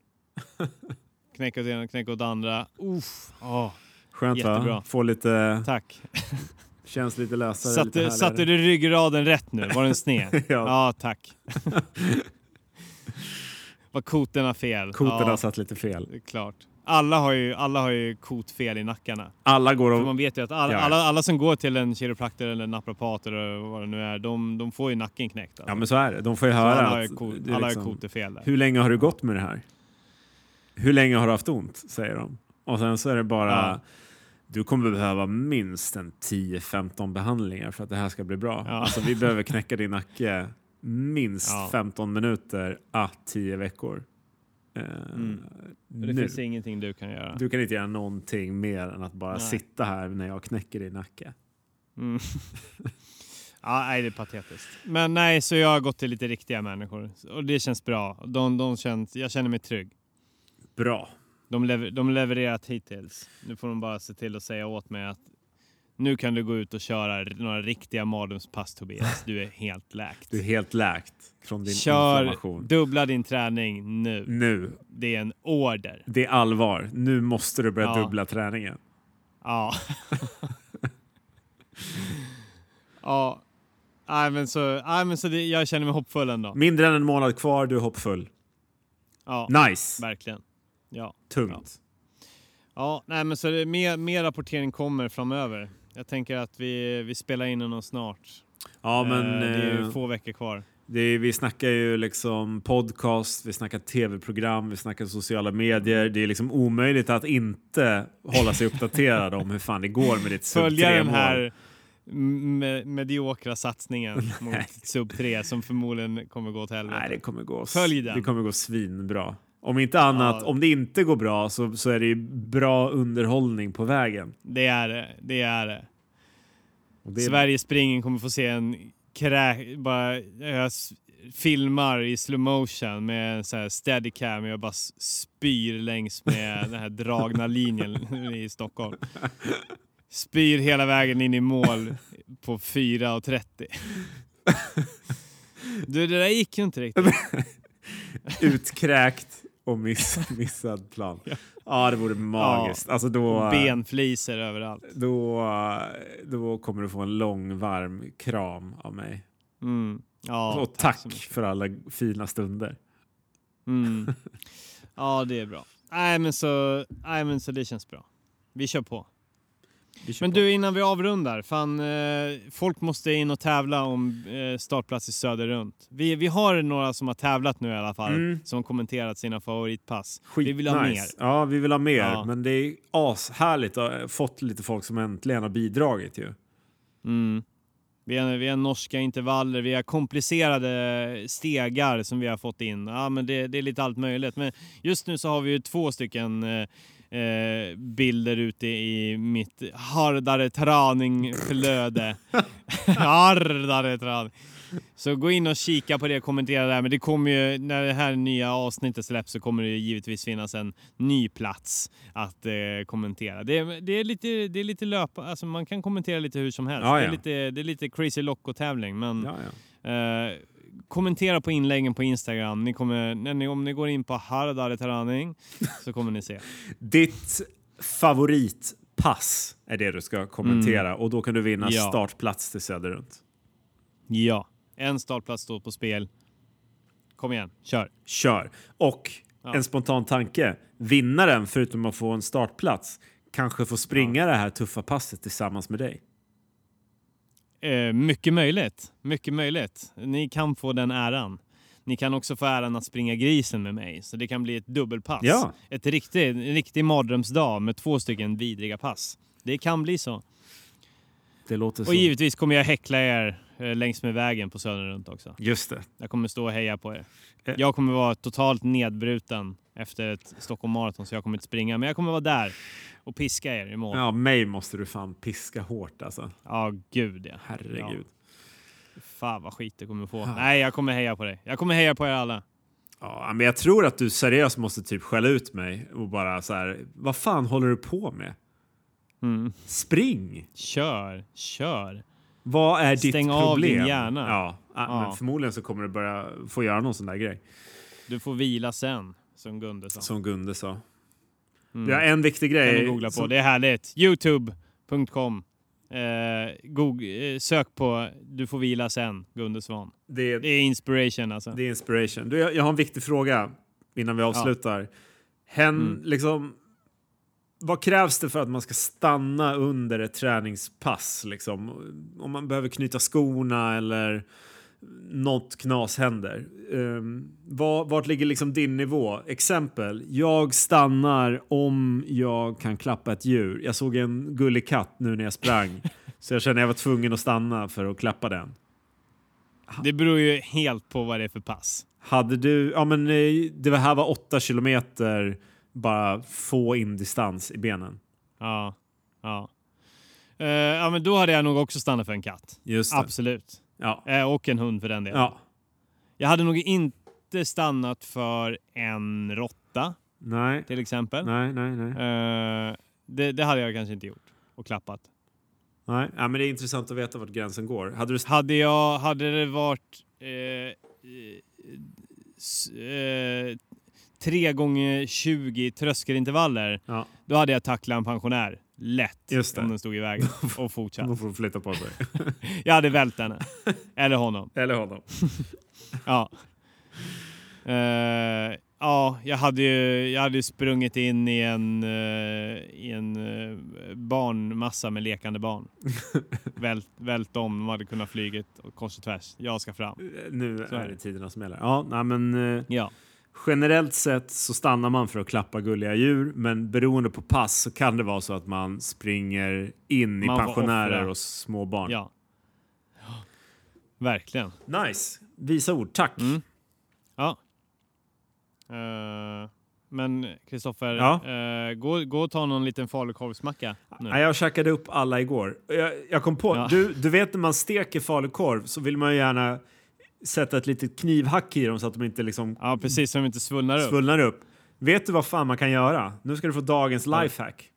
knäcka åt ena, knäcka åt andra. Uff, oh, Skönt jättebra. va? Få lite... Tack. [laughs] Känns lite lösare. Satte, lite satte du ryggraden rätt nu? Var den sned? [laughs] ja. ja, tack. Var koterna fel? Koterna ja, satt lite fel. Klart. Alla har ju, alla har ju kotfel i nackarna. Alla går och... För man vet ju att alla, ja. alla, alla, som går till en kiropraktor eller naprapat eller vad det nu är, de, de får ju nacken knäckt. Alltså. Ja men så är det. De får ju höra alla att... Har ju, alla liksom, har kotefel där. Hur länge har du gått med det här? Hur länge har du haft ont? Säger de. Och sen så är det bara... Ja. Du kommer behöva minst en 10-15 behandlingar för att det här ska bli bra. Ja. Alltså vi behöver knäcka din nacke minst ja. 15 minuter a 10 veckor. Mm. Det nu. finns ingenting du kan göra. Du kan inte göra någonting mer än att bara nej. sitta här när jag knäcker din nacke. Mm. [laughs] ja, nej, det är patetiskt. Men nej, så jag har gått till lite riktiga människor och det känns bra. De, de känns, jag känner mig trygg. Bra. De, lever, de levererat hittills. Nu får de bara se till att säga åt mig att nu kan du gå ut och köra några riktiga mardrömspass Tobias. Du är helt läkt. Du är helt läkt från din Kör, information. dubbla din träning nu. Nu. Det är en order. Det är allvar. Nu måste du börja ja. dubbla träningen. Ja. [laughs] ja. Nej, men så, nej, men så det, jag känner mig hoppfull ändå. Mindre än en månad kvar, du är hoppfull. Ja, Nice! verkligen. Ja. Tungt. Ja, nej, men så det, mer, mer rapportering kommer framöver. Jag tänker att vi, vi spelar in den snart. Ja, men... Eh, det är ju eh, få veckor kvar. Är, vi snackar ju liksom podcast, vi snackar tv-program, vi snackar sociala medier. Det är liksom omöjligt att inte hålla sig uppdaterad om hur fan det går med ditt Följa 3 den här me mediokra satsningen [laughs] mot sub 3 som förmodligen kommer gå till helvete. Nej, det kommer gå, Följ den. det kommer gå svinbra. Om inte annat, Ja. om det inte går bra så, så är det ju bra underhållning på vägen. Det är det. Det är det. Det Sverige springen kommer få se en krä... Bara, jag filmar i slow motion med en så här steadicam och jag bara spyr längs med [laughs] den här dragna linjen i Stockholm. Spyr hela vägen in i mål på 4.30. [laughs] Du, det där gick ju inte riktigt. [laughs] Utkräkt och miss, [laughs] missad plan. Ja. det vore magiskt. Alltså då, Benfliser överallt. då, då kommer du få en lång varm kram av mig. Mm. Ja, och tack, mycket. för alla fina stunder. Mm. [laughs] Ja, det är bra. Nej men, så, nej, men så det känns bra. Vi kör på. Men du, innan vi avrundar. Fan, eh, folk måste in och tävla om eh, startplats i Söder runt. Vi, vi har några som har tävlat nu i alla fall, Mm. som kommenterat sina favoritpass. Skit vi vill ha nice. mer. Ja, vi vill ha mer. Ja. Men det är ashärligt att ha fått lite folk som äntligen har bidragit ju. Mm. Vi, har, vi har norska intervaller, vi har komplicerade stegar som vi har fått in. Ja, men det, det är lite allt möjligt. Men just nu så har vi ju två stycken eh, eh, bilder ute i mitt hardare traningflöde. [laughs] hardare traning. Så gå in och kika på det och kommentera där. Men det kommer ju, när det här nya avsnittet släpps så kommer det givetvis finnas en ny plats att eh, kommentera. Det, är- det är lite, det är lite löpa, alltså man kan kommentera lite hur som helst. Ja, Det, är ja. lite, det är lite crazy Loco-tävling men Ja, ja. eh, kommentera på inläggen på Instagram. Ni kommer, när ni, om ni går in på Hardare Träning så kommer ni se. [laughs] Ditt favoritpass är det du ska kommentera och då kan du vinna Mm. Ja. startplats till Söderrunt. Ja, en startplats står på spel. Kom igen, kör. Kör! Och Ja. en spontan tanke. Vinnaren, förutom att få en startplats, kanske får springa det här tuffa passet tillsammans med dig. Eh, mycket möjligt. Mycket möjligt. Ni kan få den äran. Ni kan också få äran att springa grisen med mig, så det kan bli ett dubbelpass. Ja. Ett riktigt, en riktig mardrömsdag med två stycken vidriga pass. Det kan bli så. Det låter så. Och givetvis kommer jag häckla er eh, längs med vägen på Södern runt också. Just det. Jag kommer stå och heja på er. Eh. Jag kommer vara totalt nedbruten efter ett Stockholm Marathon så jag kommer inte springa. Men jag kommer vara där och piska er i mål. Ja, Ja, mig måste du fan piska hårt alltså. gud ja. Herregud. Fan vad skit du kommer få. Nej, jag kommer heja på dig. Jag kommer heja på er alla. Ja, men jag tror att du seriöst måste typ skälla ut mig och bara så här. Vad fan håller du på med? Mm. Spring! Kör, kör. Vad är ditt Stäng av problem? din hjärna. Ja, ja. Ja. Men förmodligen så kommer du börja få göra någon sån där grej. Du får vila sen, som Gunde sa. Som Gunde sa. Mm. Har en viktig kan grej. ni googla på. som- Det är härligt. Youtube.com. Eh, eh, sök på Du får vila sen, Gunde Svan. det, är, Det är inspiration alltså. det är inspiration. Du, jag, jag har en viktig fråga innan vi avslutar. Hen, Mm. liksom, vad krävs det för att man ska stanna under ett träningspass? Liksom? Om man behöver knyta skorna eller något knas händer. Um, var, vart ligger liksom din nivå? Exempel, jag stannar om jag kan klappa ett djur. Jag såg en gullig katt nu när jag sprang. så jag kände jag var tvungen att stanna för att klappa den. Det beror ju helt på vad det är för pass. Hade du, ja men eh, det här var åtta kilometer bara få in distans i benen. Ja. Ja. Eh, ja, men då hade jag nog också stannat för en katt. Absolut. Ja. Eh, och en hund för den delen. ja. Jag hade nog inte stannat för en råtta Nej. till exempel. Nej, nej, nej. Eh, det, det hade jag kanske inte gjort. Och klappat. nej. Ja, men det är intressant att veta vart gränsen går. Hade du... Hade jag, hade det varit eh, s- eh, tre gånger 20 tröskelintervaller, Ja. då hade jag tacklat en pensionär lätt Just det. om den stod i vägen och [laughs] fortsatt. Då får flytta på sig. [laughs] Jag hade vält henne. Eller honom. [laughs] Eller honom. Ja. Eh, ja, jag hade ju jag hade sprungit in i en, eh, i en eh, barnmassa med lekande barn. vält, vält om, de hade kunnat flyga kors och tvärs. Jag ska fram. Nu Så är det tiderna som gäller. Ja, nej, men Ja. Generellt sett så stannar man för att klappa gulliga djur, men beroende på pass så kan det vara så att man springer in i Man får pensionärer och små barn. ja. Verkligen. Nice. Visa ord. Tack. Mm. Ja. Eh, men Kristoffer, Ja? eh, gå, gå och ta någon liten falukorvsmacka nu. Jag käkade upp alla igår. Jag, jag kom på, Ja. du, du vet när man steker falukorv så vill man ju gärna sätta ett litet knivhack i dem så att de inte liksom Ja, precis, så de inte svullnar upp. svullnar upp. Vet du vad fan man kan göra? Nu ska du få dagens lifehack.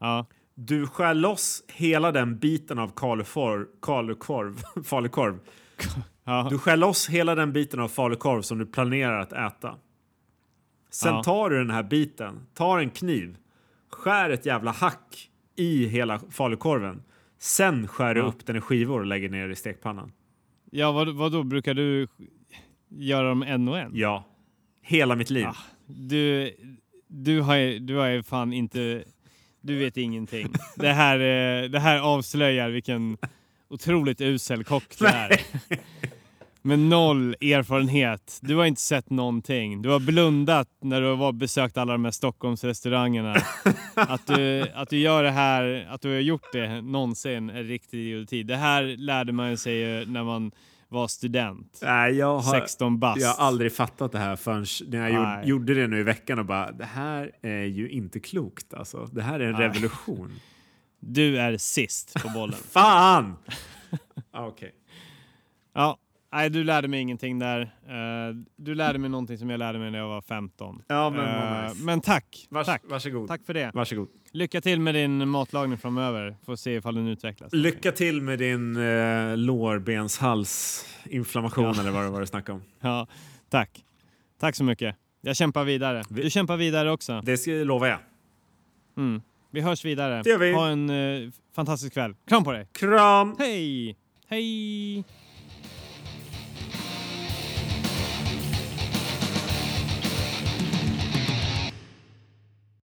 Ja. Du skär loss hela den biten av kalukorv, kalukorv, [laughs] falukorv. [laughs] Ja. Du skär loss hela den biten av falukorv som du planerar att äta. Sen Ja. tar du den här biten, tar en kniv, skär ett jävla hack i hela falukorven. Sen skär du upp den i skivor och lägger ner i stekpannan. Ja, vad, vad då brukar du göra dem en och en? Ja, hela mitt liv. Ah, Du, du, har, du har fan inte... Du vet ingenting. [laughs] Det här, eh, det här avslöjar vilken otroligt usel kock du är. [laughs] Med noll erfarenhet. Du har inte sett någonting. Du har blundat när du har besökt alla de här Stockholmsrestaurangerna. [laughs] Att du, att du gör det här, att du har gjort det någonsin är riktig idioti. Det här lärde man sig ju när man var student. Nej, jag har, 16 bast. jag har aldrig fattat det här förrän när jag gjorde, Nej. gjorde det nu i veckan och bara det här är ju inte klokt alltså. Det här är en Nej. revolution. Du är sist på bollen. [laughs] Fan! [laughs] Ah, Okej. Ja, nej, du lärde mig ingenting där. Eh, du lärde mig någonting som jag lärde mig när jag var 15. Ja, men Eh, nice. men tack. Vars, tack. Varsågod. Tack för det. Varsågod. Lycka till med din matlagning framöver. Får se ifall den utvecklas. Lycka till med din eh, lårbenshalsinflammation Ja. eller vad det var du snackade om. [laughs] Ja, tack. Tack så mycket. Jag kämpar vidare. Vi- Du kämpar vidare också. Det ska jag. Mm. Vi hörs vidare. Det gör vi. Ha en eh, fantastisk kväll. Kram på dig. Kram! Hej! Hej!